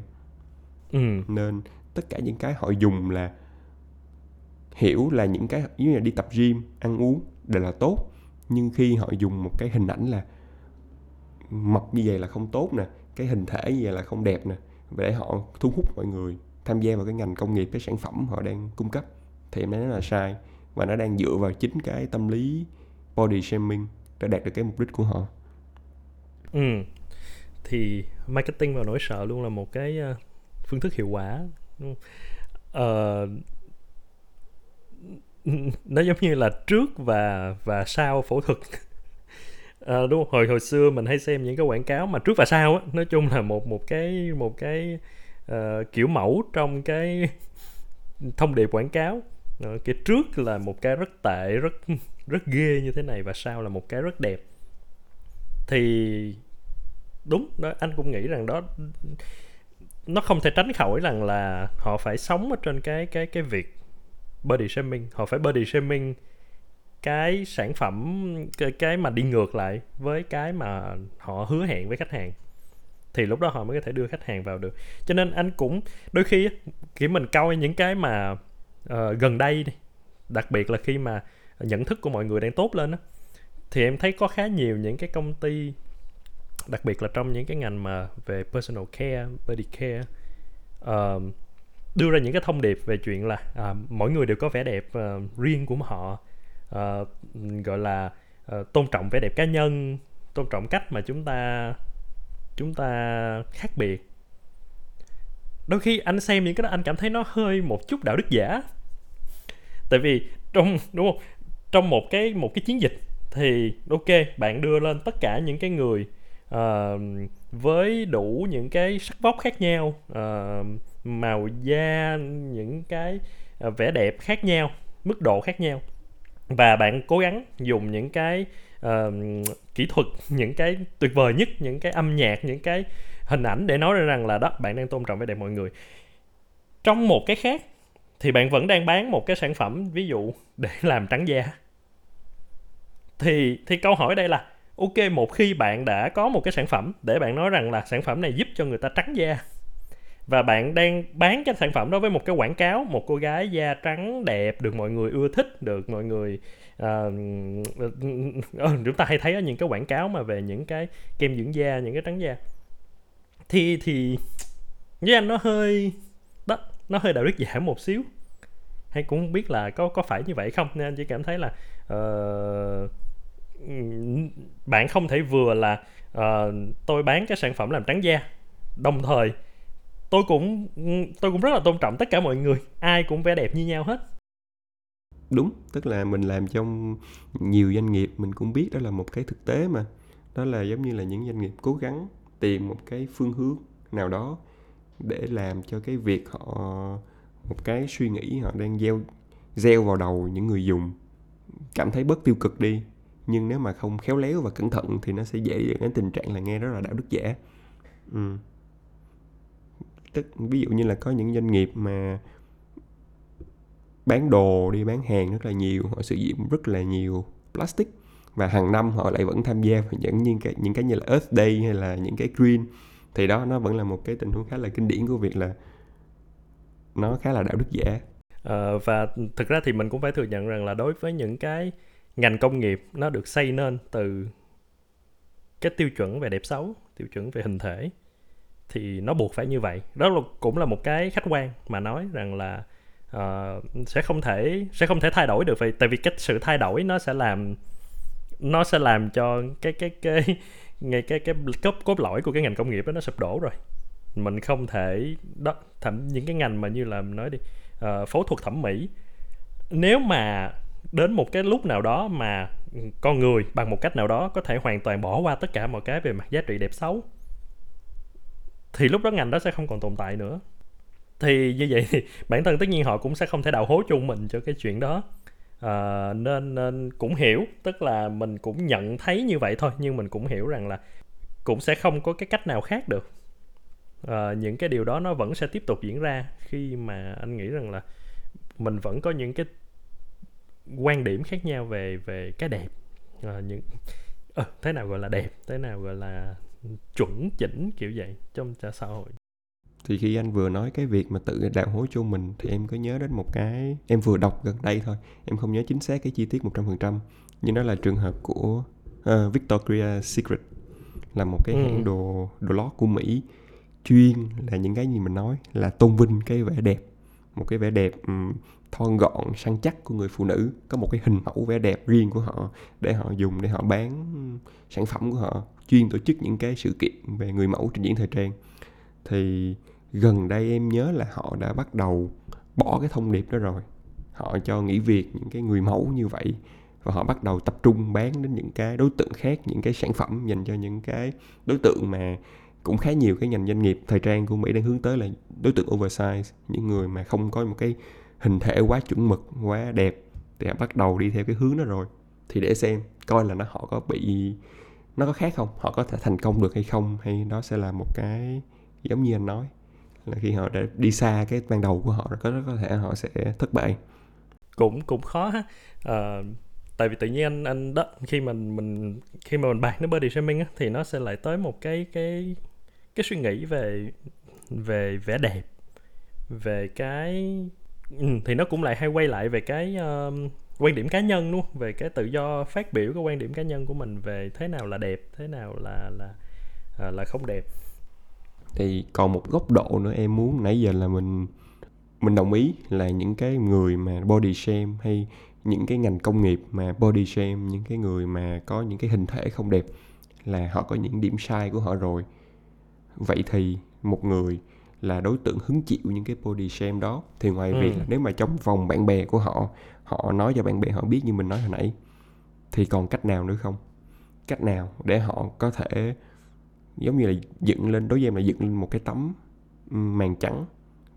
Ừ. nên tất cả những cái họ dùng là hiểu là những cái như là đi tập gym ăn uống đều là tốt nhưng khi họ dùng một cái hình ảnh là mập như vậy là không tốt nè, cái hình thể như vậy là không đẹp nè. Để họ thu hút mọi người tham gia vào cái ngành công nghiệp, cái sản phẩm họ đang cung cấp thì em nói nó là sai. Và nó đang dựa vào chính cái tâm lý body shaming để đạt được cái mục đích của họ. Ừ. Thì marketing và nỗi sợ luôn là một cái ờ, phương thức hiệu quả ờ nó giống như là trước và và sau phẫu thuật à, đúng không? hồi hồi xưa mình hay xem những cái quảng cáo mà trước và sau á nói chung là một một cái một cái uh, kiểu mẫu trong cái thông điệp quảng cáo à, cái trước là một cái rất tệ rất rất ghê như thế này và sau là một cái rất đẹp thì đúng đó anh cũng nghĩ rằng đó nó không thể tránh khỏi rằng là họ phải sống ở trên cái cái cái việc body shaming họ phải body shaming cái sản phẩm cái, cái mà đi ngược lại với cái mà họ hứa hẹn với khách hàng. Thì lúc đó họ mới có thể đưa khách hàng vào được. Cho nên anh cũng đôi khi khi mình coi những cái mà uh, gần đây đi đặc biệt là khi mà nhận thức của mọi người đang tốt lên đó, thì em thấy có khá nhiều những cái công ty đặc biệt là trong những cái ngành mà về personal care, body care uh, đưa ra những cái thông điệp về chuyện là uh, mỗi người đều có vẻ đẹp uh, riêng của họ uh, gọi là uh, tôn trọng vẻ đẹp cá nhân tôn trọng cách mà chúng ta chúng ta khác biệt. Đôi khi anh xem những cái đó anh cảm thấy nó hơi một chút đạo đức giả. Tại vì trong đúng không? Trong một cái một cái chiến dịch thì ok bạn đưa lên tất cả những cái người uh, với đủ những cái sắc vóc khác nhau uh, màu da những cái uh, vẻ đẹp khác nhau mức độ khác nhau và bạn cố gắng dùng những cái uh, kỹ thuật những cái tuyệt vời nhất những cái âm nhạc những cái hình ảnh để nói ra rằng là đó bạn đang tôn trọng vẻ đẹp mọi người. Trong một cái khác thì bạn vẫn đang bán một cái sản phẩm ví dụ để làm trắng da. Thì thì câu hỏi đây là ok một khi bạn đã có một cái sản phẩm để bạn nói rằng là sản phẩm này giúp cho người ta trắng da và bạn đang bán cái sản phẩm đó với một cái quảng cáo một cô gái da trắng đẹp được mọi người ưa thích được mọi người uh, uh, chúng ta hay thấy ở những cái quảng cáo mà về những cái kem dưỡng da những cái trắng da. Thì thì với anh nó hơi đó nó hơi đạo đức giả một xíu. Hay cũng không biết là có có phải như vậy không nên anh chỉ cảm thấy là uh, bạn không thể vừa là uh, tôi bán cái sản phẩm làm trắng da. Đồng thời tôi cũng tôi cũng rất là tôn trọng tất cả mọi người. Ai cũng vẻ đẹp như nhau hết. Đúng, tức là mình làm trong nhiều doanh nghiệp, mình cũng biết đó là một cái thực tế mà. Đó là giống như là những doanh nghiệp cố gắng tìm một cái phương hướng nào đó để làm cho cái việc họ, một cái suy nghĩ họ đang gieo gieo vào đầu những người dùng. Cảm thấy bớt tiêu cực đi, nhưng nếu mà không khéo léo và cẩn thận thì nó sẽ dễ dẫn đến tình trạng là nghe rất là đạo đức giả. Ừ tức ví dụ như là có những doanh nghiệp mà bán đồ đi bán hàng rất là nhiều họ sử dụng rất là nhiều plastic và hàng năm họ lại vẫn tham gia vào những những cái những cái như là Earth Day hay là những cái green. Thì đó nó vẫn là một cái tình huống khá là kinh điển của việc là nó khá là đạo đức giả. À, và thực ra thì mình cũng phải thừa nhận rằng là đối với những cái ngành công nghiệp nó được xây nên từ cái tiêu chuẩn về đẹp xấu tiêu chuẩn về hình thể thì nó buộc phải như vậy. Đó là cũng là một cái khách quan mà nói rằng là uh, sẽ không thể sẽ không thể thay đổi được. Vậy tại vì cái sự thay đổi nó sẽ làm nó sẽ làm cho cái cái cái ngay cái cái cốt cốt lõi của cái ngành công nghiệp đó nó sụp đổ rồi. Mình không thể đó thậm những cái ngành mà như là nói đi uh, phẫu thuật thẩm mỹ nếu mà đến một cái lúc nào đó mà con người bằng một cách nào đó có thể hoàn toàn bỏ qua tất cả mọi cái về mặt giá trị đẹp xấu thì lúc đó ngành đó sẽ không còn tồn tại nữa. Thì như vậy thì bản thân tất nhiên họ cũng sẽ không thể đào hố chung mình cho cái chuyện đó. À, nên nên cũng hiểu tức là mình cũng nhận thấy như vậy thôi nhưng mình cũng hiểu rằng là cũng sẽ không có cái cách nào khác được. À, những cái điều đó nó vẫn sẽ tiếp tục diễn ra khi mà anh nghĩ rằng là mình vẫn có những cái quan điểm khác nhau về về cái đẹp. À, những à, thế nào gọi là đẹp thế nào gọi là chuẩn chỉnh kiểu vậy trong xã hội. Thì khi anh vừa nói cái việc mà tự đạo hối cho mình thì em có nhớ đến một cái em vừa đọc gần đây thôi em không nhớ chính xác cái chi tiết 100% nhưng đó là trường hợp của uh, Victoria's Secret là một cái ừ. hãng đồ đồ lót của Mỹ. Chuyên là những cái gì mình nói là tôn vinh cái vẻ đẹp một cái vẻ đẹp um, thon gọn săn chắc của người phụ nữ. Có một cái hình mẫu vẻ đẹp riêng của họ để họ dùng để họ bán sản phẩm của họ chuyên tổ chức những cái sự kiện về người mẫu trình diễn thời trang. Thì gần đây em nhớ là họ đã bắt đầu bỏ cái thông điệp đó rồi. Họ cho nghỉ việc những cái người mẫu như vậy và họ bắt đầu tập trung bán đến những cái đối tượng khác, những cái sản phẩm dành cho những cái đối tượng mà cũng khá nhiều cái ngành doanh nghiệp thời trang của Mỹ đang hướng tới là đối tượng oversize, những người mà không có một cái hình thể quá chuẩn mực, quá đẹp. Thì họ bắt đầu đi theo cái hướng đó rồi. Thì để xem coi là nó họ có bị nó có khác không? Họ có thể thành công được hay không? Hay đó sẽ là một cái giống như anh nói là khi họ đã đi xa cái ban đầu của họ rồi có có thể họ sẽ thất bại. Cũng cũng khó ha. À, tại vì tự nhiên anh anh đó khi mình mình khi mà mình bàn đến body shaming á thì nó sẽ lại tới một cái cái cái suy nghĩ về về vẻ đẹp về cái ừ, thì nó cũng lại hay quay lại về cái uh, quan điểm cá nhân luôn về cái tự do phát biểu cái quan điểm cá nhân của mình về thế nào là đẹp thế nào là là uh, là không đẹp thì còn một góc độ nữa em muốn nãy giờ là mình mình đồng ý là những cái người mà body shame hay những cái ngành công nghiệp mà body shame những cái người mà có những cái hình thể không đẹp là họ có những điểm sai của họ rồi vậy thì một người là đối tượng hứng chịu những cái body shame đó thì ngoài ừ. việc là nếu mà trong vòng bạn bè của họ họ nói cho bạn bè họ biết như mình nói hồi nãy. Thì còn cách nào nữa không? Cách nào để họ có thể giống như là dựng lên đối với em là dựng lên một cái tấm màn trắng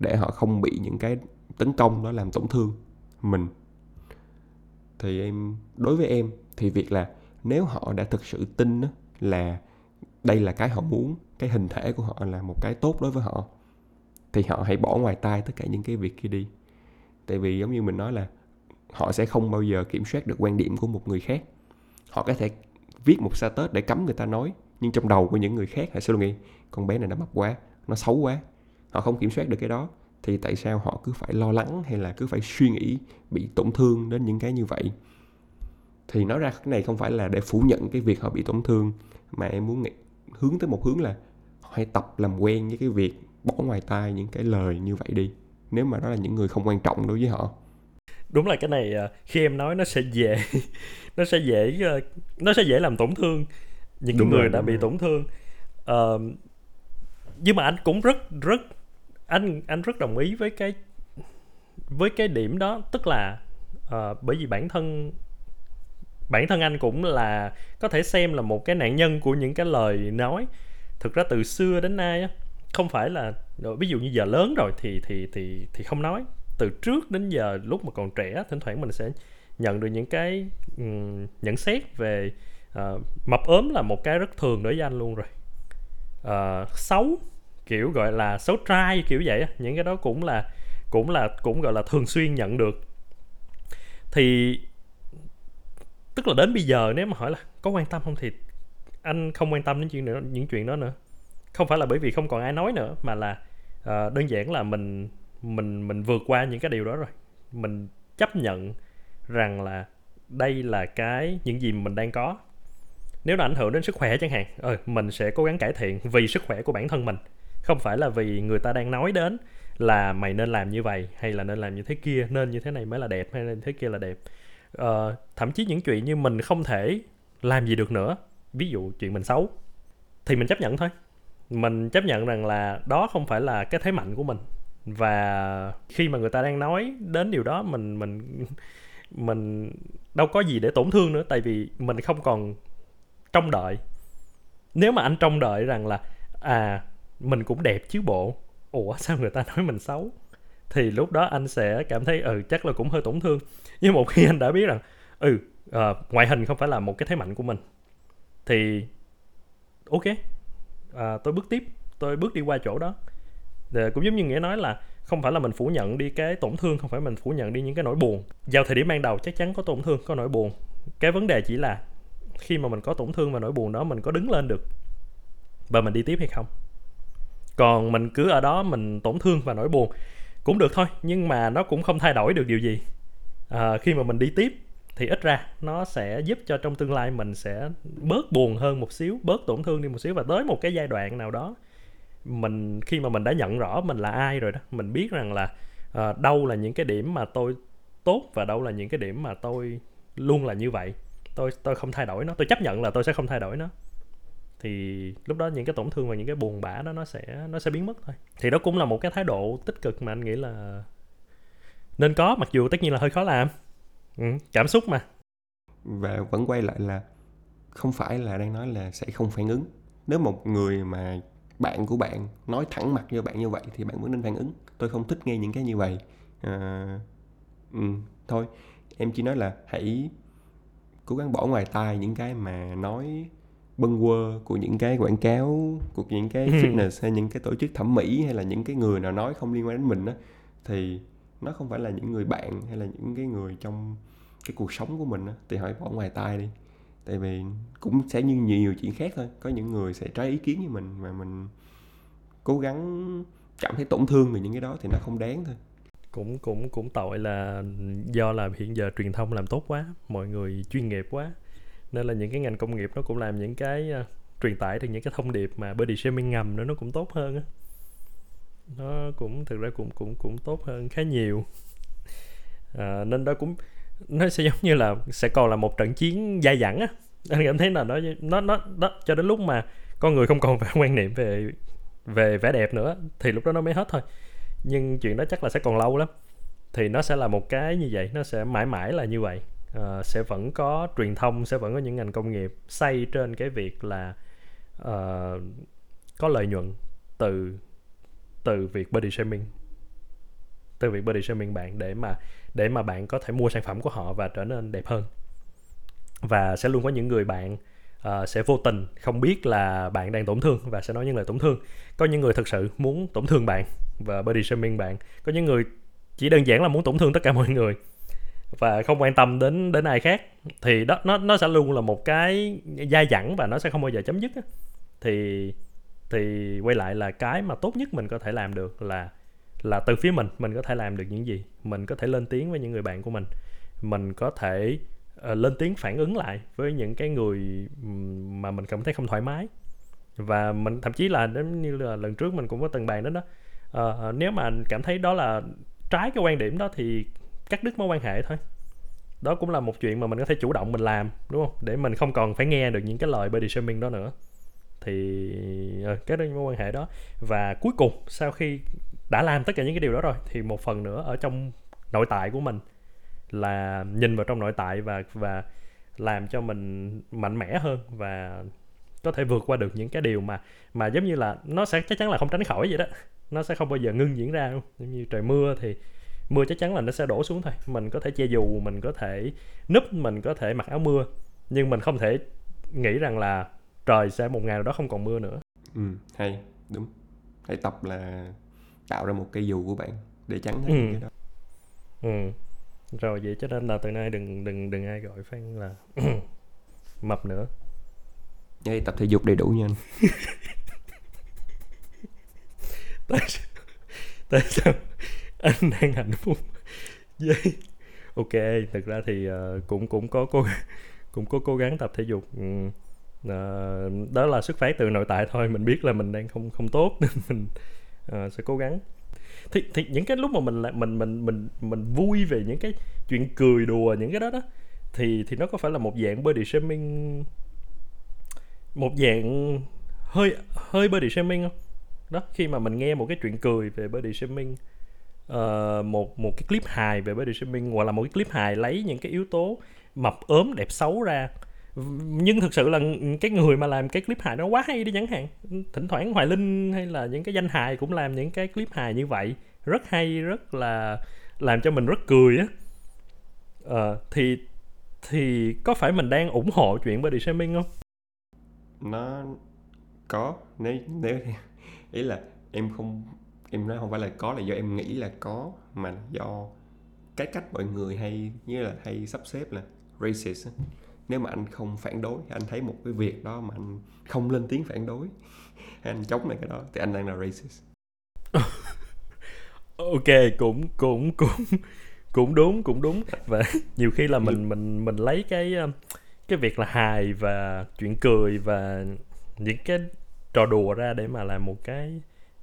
để họ không bị những cái tấn công đó làm tổn thương mình. Thì em đối với em thì việc là nếu họ đã thực sự tin đó, là đây là cái họ muốn cái hình thể của họ là một cái tốt đối với họ thì họ hãy bỏ ngoài tai tất cả những cái việc kia đi. Tại vì giống như mình nói là họ sẽ không bao giờ kiểm soát được quan điểm của một người khác. Họ có thể viết một status để cấm người ta nói nhưng trong đầu của những người khác họ sẽ luôn nghĩ con bé này nó mập quá nó xấu quá. Họ không kiểm soát được cái đó. Thì tại sao họ cứ phải lo lắng hay là cứ phải suy nghĩ bị tổn thương đến những cái như vậy? Thì nói ra cái này không phải là để phủ nhận cái việc họ bị tổn thương mà em muốn nghĩ, hướng tới một hướng là hãy tập làm quen với cái việc bỏ ngoài tai những cái lời như vậy đi. Nếu mà đó là những người không quan trọng đối với họ đúng là cái này à, khi em nói nó sẽ dễ nó sẽ dễ à, nó sẽ dễ làm tổn thương những đúng người rồi, đã bị rồi. tổn thương. Uh, nhưng mà anh cũng rất rất anh anh rất đồng ý với cái với cái điểm đó. Tức là uh, bởi vì bản thân bản thân anh cũng là có thể xem là một cái nạn nhân của những cái lời nói. Thực ra từ xưa đến nay không phải là ví dụ như giờ lớn rồi thì thì thì thì không nói từ trước đến giờ lúc mà còn trẻ thỉnh thoảng mình sẽ nhận được những cái um, nhận xét về uh, mập ốm là một cái rất thường đối với anh luôn rồi. Uh, xấu kiểu gọi là xấu trai kiểu vậy những cái đó cũng là cũng là cũng gọi là thường xuyên nhận được. Thì tức là đến bây giờ nếu mà hỏi là có quan tâm không thì anh không quan tâm đến chuyện nữa những chuyện đó nữa. Không phải là bởi vì không còn ai nói nữa mà là uh, đơn giản là mình mình mình vượt qua những cái điều đó rồi. Mình chấp nhận rằng là đây là cái những gì mình đang có. Nếu nó ảnh hưởng đến sức khỏe chẳng hạn ừ, mình sẽ cố gắng cải thiện vì sức khỏe của bản thân mình. Không phải là vì người ta đang nói đến là mày nên làm như vậy hay là nên làm như thế kia nên như thế này mới là đẹp hay nên thế kia là đẹp. Ờ, thậm chí những chuyện như mình không thể làm gì được nữa ví dụ chuyện mình xấu thì mình chấp nhận thôi. Mình chấp nhận rằng là đó không phải là cái thế mạnh của mình và khi mà người ta đang nói đến điều đó mình mình mình đâu có gì để tổn thương nữa tại vì mình không còn trông đợi. Nếu mà anh trông đợi rằng là à mình cũng đẹp chứ bộ ủa sao người ta nói mình xấu? Thì lúc đó anh sẽ cảm thấy ừ chắc là cũng hơi tổn thương. Nhưng một khi anh đã biết rằng ừ uh, ngoại hình không phải là một cái thế mạnh của mình thì ok uh, tôi bước tiếp tôi bước đi qua chỗ đó. Để, cũng giống như nghĩa nói là không phải là mình phủ nhận đi cái tổn thương không phải mình phủ nhận đi những cái nỗi buồn. Vào thời điểm ban đầu chắc chắn có tổn thương có nỗi buồn. Cái vấn đề chỉ là khi mà mình có tổn thương và nỗi buồn đó mình có đứng lên được và mình đi tiếp hay không. Còn mình cứ ở đó mình tổn thương và nỗi buồn cũng được thôi nhưng mà nó cũng không thay đổi được điều gì. À, khi mà mình đi tiếp thì ít ra nó sẽ giúp cho trong tương lai mình sẽ bớt buồn hơn một xíu bớt tổn thương đi một xíu và tới một cái giai đoạn nào đó mình khi mà mình đã nhận rõ mình là ai rồi đó mình biết rằng là uh, đâu là những cái điểm mà tôi tốt và đâu là những cái điểm mà tôi luôn là như vậy. Tôi tôi không thay đổi nó. Tôi chấp nhận là tôi sẽ không thay đổi nó. Thì lúc đó những cái tổn thương và những cái buồn bã đó nó sẽ nó sẽ biến mất thôi. Thì đó cũng là một cái thái độ tích cực mà anh nghĩ là nên có mặc dù tất nhiên là hơi khó làm. Ừ, cảm xúc mà. Và vẫn quay lại là không phải là đang nói là sẽ không phản ứng. Nếu một người mà bạn của bạn nói thẳng mặt với bạn như vậy thì bạn vẫn nên phản ứng. Tôi không thích nghe những cái như vậy. À, ừ, thôi. Em chỉ nói là hãy cố gắng bỏ ngoài tai những cái mà nói bâng quơ của những cái quảng cáo của những cái Ừ. fitness hay những cái tổ chức thẩm mỹ hay là những cái người nào nói không liên quan đến mình á thì nó không phải là những người bạn hay là những cái người trong cái cuộc sống của mình á thì hãy bỏ ngoài tai đi tại vì cũng sẽ như nhiều chuyện khác thôi. Có những người sẽ trái ý kiến với mình mà mình cố gắng cảm thấy tổn thương về những cái đó thì nó không đáng thôi. Cũng cũng cũng tội là do là hiện giờ truyền thông làm tốt quá mọi người chuyên nghiệp quá. Nên là những cái ngành công nghiệp nó cũng làm những cái uh, truyền tải được những cái thông điệp mà body shaming ngầm nữa nó cũng tốt hơn á. Nó cũng thực ra cũng cũng cũng tốt hơn khá nhiều. À, nên đó cũng nó sẽ giống như là sẽ còn là một trận chiến dai dẳng á. Anh cảm thấy là nó nó nó đó cho đến lúc mà con người không còn phải quan niệm về về vẻ đẹp nữa thì lúc đó nó mới hết thôi. Nhưng chuyện đó chắc là sẽ còn lâu lắm. Thì nó sẽ là một cái như vậy nó sẽ mãi mãi là như vậy. Uh, sẽ vẫn có truyền thông sẽ vẫn có những ngành công nghiệp xây trên cái việc là uh, có lợi nhuận từ từ việc body shaming. Từ việc body shaming bạn để mà để mà bạn có thể mua sản phẩm của họ và trở nên đẹp hơn. Và sẽ luôn có những người bạn uh, sẽ vô tình không biết là bạn đang tổn thương và sẽ nói những lời tổn thương. Có những người thực sự muốn tổn thương bạn và body shaming bạn. Có những người chỉ đơn giản là muốn tổn thương tất cả mọi người và không quan tâm đến đến ai khác. Thì đó nó nó sẽ luôn là một cái dai dẳng và nó sẽ không bao giờ chấm dứt thì thì quay lại là cái mà tốt nhất mình có thể làm được là là từ phía mình mình có thể làm được những gì. Mình có thể lên tiếng với những người bạn của mình. Mình có thể uh, lên tiếng phản ứng lại với những cái người mà mình cảm thấy không thoải mái. Và mình thậm chí là giống như là lần trước mình cũng có từng bàn đến đó uh, nếu mà cảm thấy đó là trái cái quan điểm đó thì cắt đứt mối quan hệ thôi. Đó cũng là một chuyện mà mình có thể chủ động mình làm đúng không? Để mình không còn phải nghe được những cái lời body shaming đó nữa. Thì uh, cái đó mối quan hệ đó. Và cuối cùng sau khi đã làm tất cả những cái điều đó rồi, thì một phần nữa ở trong nội tại của mình là nhìn vào trong nội tại và và làm cho mình mạnh mẽ hơn và có thể vượt qua được những cái điều mà mà giống như là nó sẽ chắc chắn là không tránh khỏi vậy đó. Nó sẽ không bao giờ ngưng diễn ra luôn giống như trời mưa thì mưa chắc chắn là nó sẽ đổ xuống thôi. Mình có thể che dù, mình có thể núp, mình có thể mặc áo mưa, nhưng mình không thể nghĩ rằng là trời sẽ một ngày nào đó không còn mưa nữa. Ừ hay, đúng. Hãy tập là tạo ra một cây dù của bạn để chắn hết Ừ. cái đó. Ừ. Rồi vậy cho nên là từ nay đừng đừng đừng ai gọi phan là mập nữa. Đi tập thể dục đầy đủ nha anh. Tại sao, tại sao anh đang hạnh phúc? Với ok thực ra thì ờ, cũng cũng có cố cũng có cố gắng tập thể dục. Ừ. Ờ, đó là xuất phát từ nội tại thôi mình biết là mình đang không không tốt nên mình ờ, sẽ cố gắng. Thì thì những cái lúc mà mình lại mình mình mình mình vui về những cái chuyện cười đùa những cái đó đó thì thì nó có phải là một dạng body shaming một dạng hơi hơi body shaming không? Đó khi mà mình nghe một cái chuyện cười về body shaming uh, một một cái clip hài về body shaming hoặc là một cái clip hài lấy những cái yếu tố mập ốm đẹp xấu ra nhưng thực sự là cái người mà làm cái clip hài nó quá hay đi chẳng hạn. Thỉnh thoảng hoài linh hay là những cái danh hài cũng làm những cái clip hài như vậy. Rất hay rất là làm cho mình rất cười á. Ờ, thì thì có phải mình đang ủng hộ chuyện body shaming không? Nó có. Nếu nếu ý là em không em nói không phải là có là do em nghĩ là có mà do cái cách mọi người hay như là hay sắp xếp là racist nếu mà anh không phản đối anh thấy một cái việc đó mà anh không lên tiếng phản đối hay anh chống lại cái đó thì anh đang là racist. Ok cũng cũng cũng cũng đúng cũng đúng. Và nhiều khi là mình mình mình lấy cái um, cái việc là hài và chuyện cười và những cái trò đùa ra để mà làm một cái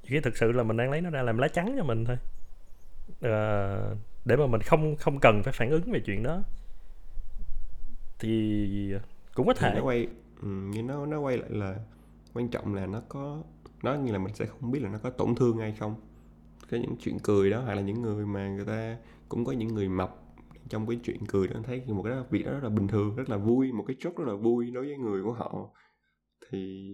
những cái thực sự là mình đang lấy nó ra làm lá chắn cho mình thôi. Ờ, để mà mình không không cần phải phản ứng về chuyện đó thì cũng có thì thể. nó quay ừ, như nó nó quay lại là quan trọng là nó có nó như là mình sẽ không biết là nó có tổn thương hay không. Cái những chuyện cười đó hay là những người mà người ta cũng có những người mập trong cái chuyện cười đó thấy một cái đó, việc đó rất là bình thường rất là vui một cái chốt rất là vui đối với người của họ. Thì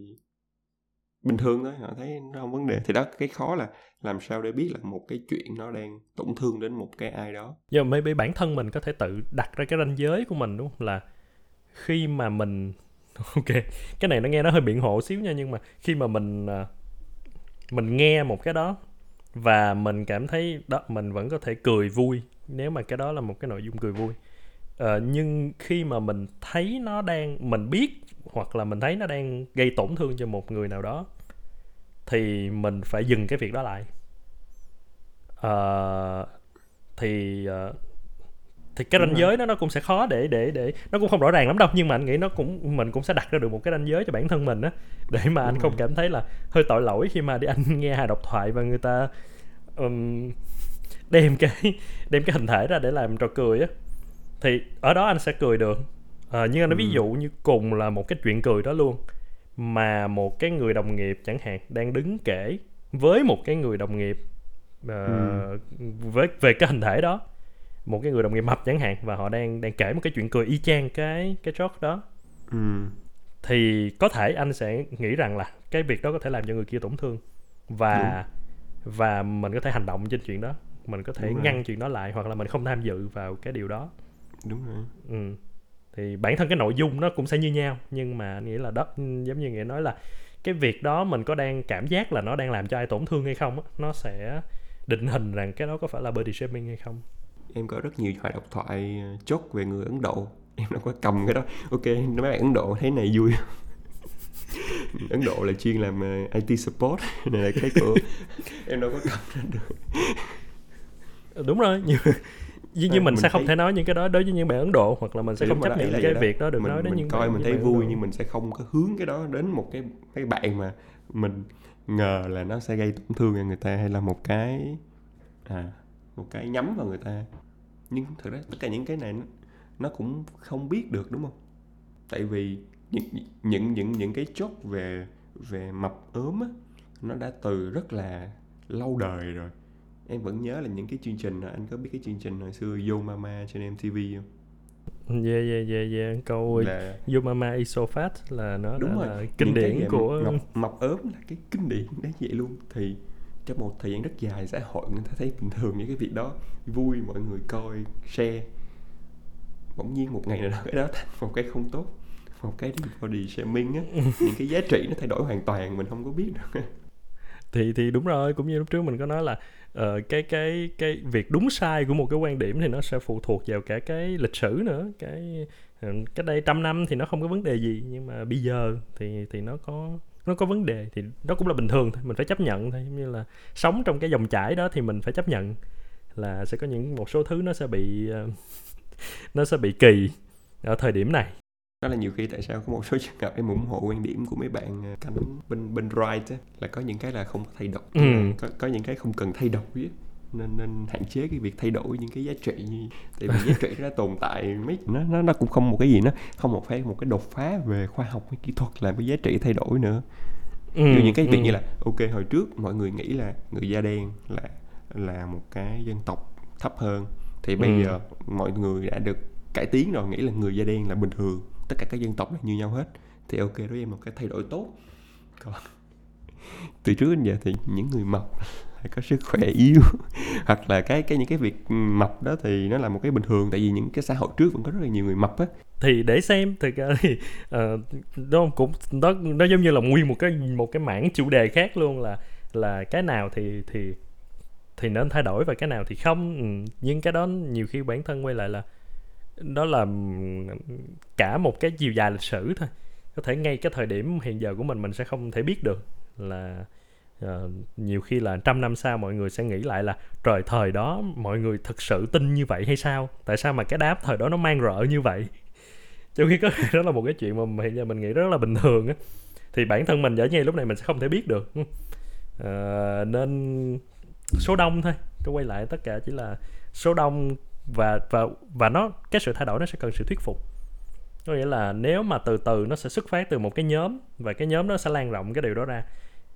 bình thường thôi họ thấy nó không vấn đề. Thì đó cái khó là làm sao để biết là một cái chuyện nó đang tổn thương đến một cái ai đó. Nhưng mà maybe bản thân mình có thể tự đặt ra cái ranh giới của mình đúng không? Là khi mà mình ok cái này nó nghe nó hơi biện hộ xíu nha nhưng mà khi mà mình à, mình nghe một cái đó và mình cảm thấy đó mình vẫn có thể cười vui nếu mà cái đó là một cái nội dung cười vui. Ờ, nhưng khi mà mình thấy nó đang mình biết hoặc là mình thấy nó đang gây tổn thương cho một người nào đó thì mình phải dừng cái việc đó lại. Ờ, thì uh, thì cái ranh giới đó nó cũng sẽ khó để để để nó cũng không rõ ràng lắm đâu nhưng mà anh nghĩ nó cũng mình cũng sẽ đặt ra được một cái ranh giới cho bản thân mình á để mà anh Đúng không rồi. cảm thấy là hơi tội lỗi khi mà đi anh nghe hài độc thoại và người ta ừm, đem cái đem cái hình thể ra để làm trò cười á thì ở đó anh sẽ cười được Ờ, nhưng anh nói ví Ừ. dụ như cùng là một cái chuyện cười đó luôn mà một cái người đồng nghiệp chẳng hạn đang đứng kể với một cái người đồng nghiệp ờ, Ừ. với về cái hình thể đó một cái người đồng nghiệp mập chẳng hạn và họ đang đang kể một cái chuyện cười y chang cái cái joke đó ừ. thì có thể anh sẽ nghĩ rằng là cái việc đó có thể làm cho người kia tổn thương và và mình có thể hành động trên chuyện đó mình có thể Đúng rồi. ngăn chuyện đó lại hoặc là mình không tham dự vào cái điều đó đúng rồi ừ. thì bản thân cái nội dung nó cũng sẽ như nhau nhưng mà anh nghĩ là đó giống như nghĩa nói là cái việc đó mình có đang cảm giác là nó đang làm cho ai tổn thương hay không nó sẽ định hình rằng cái đó có phải là body shaming hay không em có rất nhiều thoại độc thoại ờ, chốt về người Ấn Độ. Em đâu có cầm cái đó. Ok mấy bạn Ấn Độ thấy này vui. Ấn Độ là chuyên làm ờ, IT support này là cái của em đâu có cầm ra được. Ừ, đúng rồi. Nhưng nhưng, nhưng Ờ, mình, mình sẽ không thấy- thể nói những cái đó đối với những bạn Ấn Độ hoặc là mình sẽ không đúng rồi chấp nhận cái việc đó được mình, nói đến mình những coi mình thấy vui nhưng mình sẽ không có hướng cái đó đến một cái cái bạn mà mình ngờ là nó sẽ gây tổn thương cho người ta hay là một cái à một cái nhắm vào người ta nhưng thực ra tất cả những cái này nó, cũng không biết được đúng không? Tại vì những những những những cái chốt về về mập ốm á nó đã từ rất là lâu đời rồi. Em vẫn nhớ là những cái chương trình anh có biết cái chương trình hồi xưa Yo Mama trên MTV không? Yeah yeah yeah yeah. Câu là Yo Mama is so fat là nó đúng đã rồi là Những kinh cái điển của mập, mập ốm là cái kinh điển đấy vậy luôn. Thì trong một thời gian rất dài xã hội người ta thấy bình thường những cái việc đó. Vui mọi người coi share. Bỗng nhiên một ngày nào đó cái đó thành một cái không tốt một cái body shaming á. Những cái giá trị nó thay đổi hoàn toàn mình không có biết được. Thì thì đúng rồi cũng như lúc trước mình có nói là ờ, cái cái cái việc đúng sai của một cái quan điểm thì nó sẽ phụ thuộc vào cả cái lịch sử nữa. Cái ờ, cách đây trăm năm thì nó không có vấn đề gì nhưng mà bây giờ thì thì nó có nó có vấn đề thì đó cũng là bình thường thôi mình phải chấp nhận thôi. Giống như là sống trong cái dòng chảy đó thì mình phải chấp nhận là sẽ có những một số thứ nó sẽ bị ờ, nó sẽ bị kỳ ở thời điểm này. Đó là nhiều khi tại sao có một số trường hợp em ủng hộ quan điểm của mấy bạn ờ, cánh bên bên right á là có những cái là không thay đổi. Ừ. có có những cái không cần thay đổi á nên nên hạn chế cái việc thay đổi những cái giá trị. Như tại vì giá trị nó tồn tại mấy nó nó nó cũng không một cái gì nó không một phải một cái đột phá về khoa học hay kỹ thuật làm cái giá trị thay đổi nữa. Ừ, như những cái việc ừ. như là ok hồi trước mọi người nghĩ là người da đen là là một cái dân tộc thấp hơn. Thì bây Ừ. giờ mọi người đã được cải tiến rồi nghĩ là người da đen là bình thường tất cả các dân tộc là như nhau hết. Thì ok với em một cái thay đổi tốt. Còn từ trước đến giờ thì những người mập phải có sức khỏe yếu. Hoặc là cái cái những cái việc mập đó thì nó là một cái bình thường tại vì những cái xã hội trước vẫn có rất là nhiều người mập á. Thì để xem thực ra thì ờ, nó cũng nó nó giống như là nguyên một cái một cái mảng chủ đề khác luôn là là cái nào thì thì thì nên thay đổi và cái nào thì không. Ừ. nhưng cái đó nhiều khi bản thân quay lại là đó là ừ, cả một cái chiều dài lịch sử thôi. Có thể ngay cái thời điểm hiện giờ của mình mình sẽ không thể biết được là ờ, nhiều khi là trăm năm sau mọi người sẽ nghĩ lại là trời thời đó mọi người thực sự tin như vậy hay sao? Tại sao mà cái đáp thời đó nó mang rợ như vậy? Trong khi có đó là một cái chuyện mà hiện giờ mình nghĩ rất là bình thường á. Thì bản thân mình ở ngay lúc này mình sẽ không thể biết được. À, nên số đông thôi tôi quay lại tất cả chỉ là số đông và và và nó cái sự thay đổi nó sẽ cần sự thuyết phục. Có nghĩa là nếu mà từ từ nó sẽ xuất phát từ một cái nhóm và cái nhóm nó sẽ lan rộng cái điều đó ra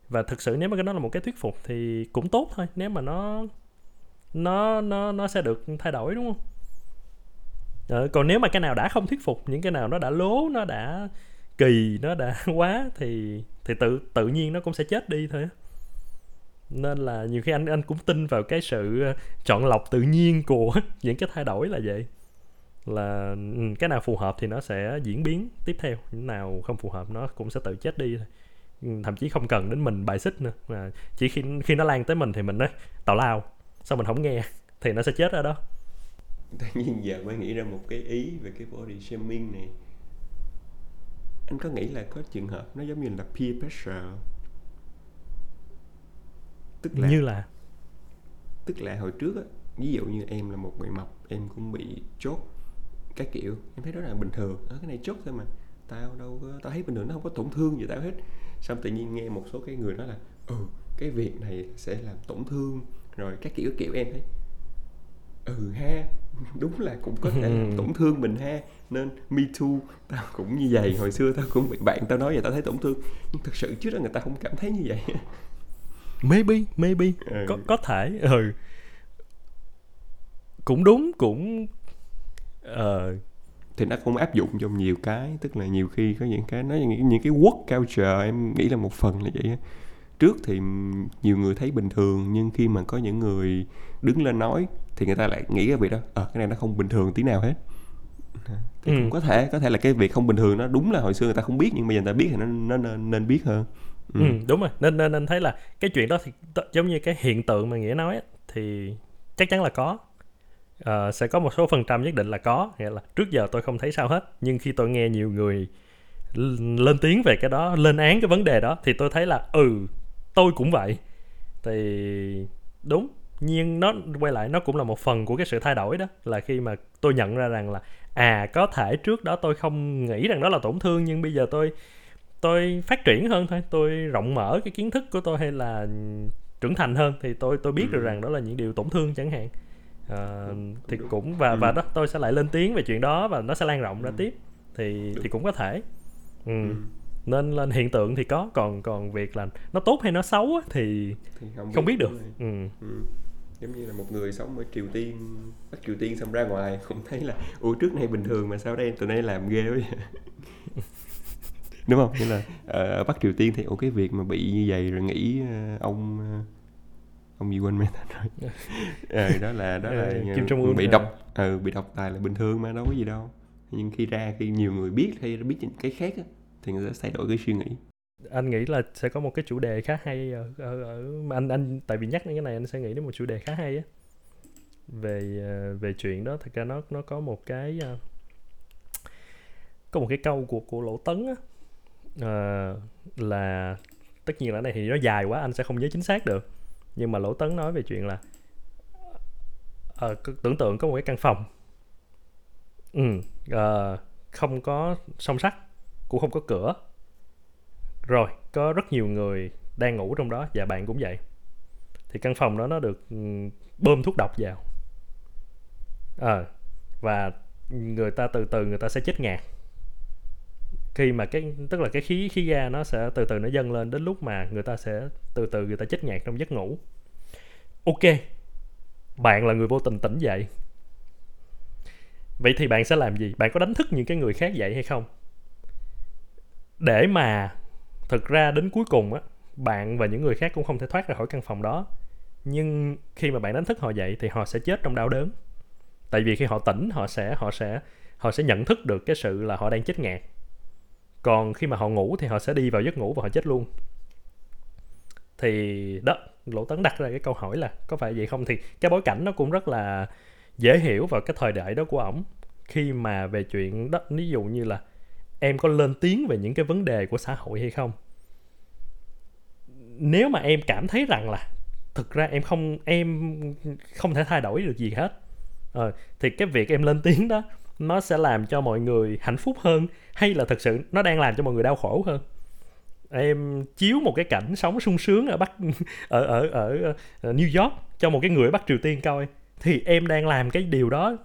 và thực sự nếu mà cái đó là một cái thuyết phục thì cũng tốt thôi nếu mà nó nó nó nó sẽ được thay đổi đúng không? Ờ, còn nếu mà cái nào đã không thuyết phục những cái nào nó đã lố nó đã kỳ nó đã quá thì thì tự tự nhiên nó cũng sẽ chết đi thôi nên là nhiều khi anh anh cũng tin vào cái sự ờ, chọn lọc tự nhiên của những cái thay đổi là vậy. Là ừ, cái nào phù hợp thì nó sẽ diễn biến tiếp theo những nào không phù hợp nó cũng sẽ tự chết đi thôi thậm chí không cần đến mình bài xích nữa. Mà chỉ khi khi nó lan tới mình thì mình nói tào lao. Sao mình không nghe? Thì nó sẽ chết ở đó. Tự nhiên giờ mới nghĩ ra một cái ý về cái body shaming này. Anh có nghĩ là có trường hợp nó giống như là peer pressure tức là như là? Tức là hồi trước á ví dụ như em là một người mập em cũng bị chốt cái kiểu. Em thấy đó là bình thường. Ở cái này chốt thôi mà. Tao đâu có tao thấy bình thường nó không có tổn thương gì tao hết xong tự nhiên nghe một số cái người nói là ừ cái việc này sẽ làm tổn thương. Rồi các kiểu kiểu em thấy ừ ha đúng là cũng có thể làm tổn thương mình ha. Nên me too tao cũng như vậy. Hồi xưa tao cũng bị bạn tao nói vậy tao thấy tổn thương. Nhưng thực sự trước đó người ta không cảm thấy như vậy. Maybe maybe. Ừ. có có thể ừ. Cũng đúng cũng uh, thì nó cũng áp dụng trong nhiều cái tức là nhiều khi có những cái nó những, những cái work culture em nghĩ là một phần là vậy trước thì nhiều người thấy bình thường nhưng khi mà có những người đứng lên nói thì người ta lại nghĩ cái việc đó ờ à, cái này nó không bình thường tí nào hết thì ừ. cũng có thể có thể là cái việc không bình thường nó đúng là hồi xưa người ta không biết nhưng bây giờ người ta biết thì nó nó nên, nên biết hơn ừ. ừ đúng rồi nên nên anh thấy là cái chuyện đó thì giống như cái hiện tượng mà nghĩa nói thì chắc chắn là có uh, sẽ có một số phần trăm nhất định là có nghĩa là trước giờ tôi không thấy sao hết nhưng khi tôi nghe nhiều người lên tiếng về cái đó lên án cái vấn đề đó thì tôi thấy là ừ tôi cũng vậy thì đúng nhưng nó quay lại nó cũng là một phần của cái sự thay đổi đó là khi mà tôi nhận ra rằng là à có thể trước đó tôi không nghĩ rằng đó là tổn thương nhưng bây giờ tôi tôi phát triển hơn thôi tôi rộng mở cái kiến thức của tôi hay là trưởng thành hơn thì tôi tôi biết ừ. được rằng đó là những điều tổn thương chẳng hạn à, thì cũng và ừ. và đó tôi sẽ lại lên tiếng về chuyện đó và nó sẽ lan rộng ra ừ. tiếp thì thì cũng có thể ừ. ừ. nên lên hiện tượng thì có còn còn việc là nó tốt hay nó xấu thì, thì không, không biết, biết được ừ. Ừ giống như là một người sống ở triều tiên bắc triều tiên xong ra ngoài cũng thấy là ủa trước này bình thường mà sao đây tụi này làm ghê quá vậy đúng không nghĩa là ở bắc triều tiên thì ủa cái việc mà bị như vậy rồi nghĩ ờ, ông ờ, ông gì quên mẹ rồi ờ, đó là đó là Kim Jong Un bị độc ừ, bị độc tài là bình thường mà đâu có gì đâu. Nhưng khi ra khi nhiều người biết hay biết những cái khác á, thì người ta thay đổi cái suy nghĩ. Anh nghĩ là sẽ có một cái chủ đề khá hay ở, ở, ở mà anh anh tại vì nhắc đến cái này anh sẽ nghĩ đến một chủ đề khá hay á. Về ờ, về chuyện đó thật ra nó nó có một cái ờ, có một cái câu của của lỗ tấn á. Uh, là tất nhiên là này thì nó dài quá anh sẽ không nhớ chính xác được nhưng mà lỗ tấn nói về chuyện là uh, tưởng tượng có một cái căn phòng. Ừ, uh, không có song sắt cũng không có cửa. Rồi có rất nhiều người đang ngủ trong đó và bạn cũng vậy. Thì căn phòng đó nó được ừ, bơm thuốc độc vào. À, và người ta từ từ người ta sẽ chết ngạt khi mà cái, tức là cái khí khí ga nó sẽ từ từ nó dâng lên đến lúc mà người ta sẽ từ từ người ta chết ngạt trong giấc ngủ. Ok, bạn là người vô tình tỉnh dậy. Vậy thì bạn sẽ làm gì? Bạn có đánh thức những cái người khác dậy hay không? Để mà thực ra đến cuối cùng á, bạn và những người khác cũng không thể thoát ra khỏi căn phòng đó. Nhưng khi mà bạn đánh thức họ dậy thì họ sẽ chết trong đau đớn. Tại vì khi họ tỉnh, họ sẽ họ sẽ họ sẽ nhận thức được cái sự là họ đang chết ngạt còn khi mà họ ngủ thì họ sẽ đi vào giấc ngủ và họ chết luôn. Thì đó lỗ tấn đặt ra cái câu hỏi là có phải vậy không? Thì cái bối cảnh nó cũng rất là dễ hiểu vào cái thời đại đó của ổng. Khi mà về chuyện đó ví dụ như là em có lên tiếng về những cái vấn đề của xã hội hay không? Nếu mà em cảm thấy rằng là thực ra em không em không thể thay đổi được gì hết ờ, thì cái việc em lên tiếng đó nó sẽ làm cho mọi người hạnh phúc hơn hay là thực sự nó đang làm cho mọi người đau khổ hơn? Em chiếu một cái cảnh sống sung sướng ở bắc ở ở ở, ở New York cho một cái người ở Bắc Triều Tiên coi thì em đang làm cái điều đó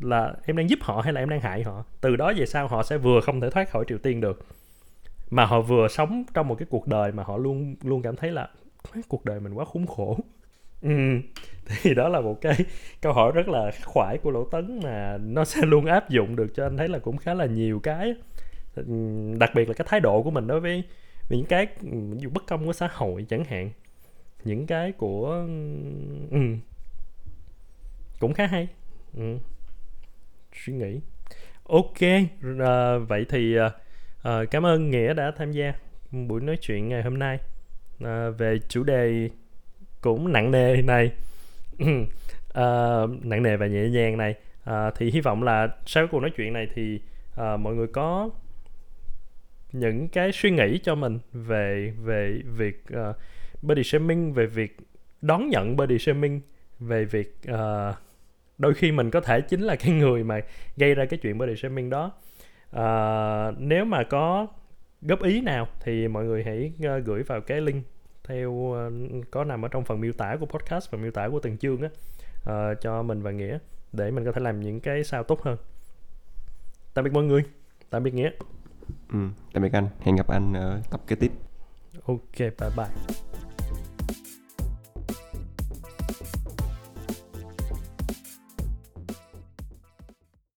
là em đang giúp họ hay là em đang hại họ? Từ đó về sau họ sẽ vừa không thể thoát khỏi triều tiên được mà họ vừa sống trong một cái cuộc đời mà họ luôn luôn cảm thấy là cuộc đời mình quá khốn khổ ừ. thì đó là một cái câu hỏi rất là khoải của lỗ tấn mà nó sẽ luôn áp dụng được cho anh thấy là cũng khá là nhiều cái. Ừ, đặc biệt là cái thái độ của mình đối với với những cái ừ, ví dụ bất công của xã hội chẳng hạn. Những cái của ừ, cũng khá hay. Ừ. suy nghĩ. Ok à, vậy thì à, à, cảm ơn nghĩa đã tham gia buổi nói chuyện ngày hôm nay. À, về chủ đề cũng nặng nề này uh, ờ, nặng nề và nhẹ nhàng này. Uh, thì hy vọng là sau cuộc nói chuyện này thì uh, mọi người có những cái suy nghĩ cho mình về về việc uh, body shaming về việc đón nhận body shaming về việc uh, đôi khi mình có thể chính là cái người mà gây ra cái chuyện body shaming đó. Uh, nếu mà có góp ý nào thì mọi người hãy uh, gửi vào cái link theo uh, có nằm ở trong phần miêu tả của podcast và miêu tả của từng chương á uh, cho mình và nghĩa để mình có thể làm những cái sao tốt hơn. Tạm biệt mọi người. Tạm biệt nghĩa. Ừ, tạm biệt anh. Hẹn gặp anh ở tập kế tiếp. Ok bye bye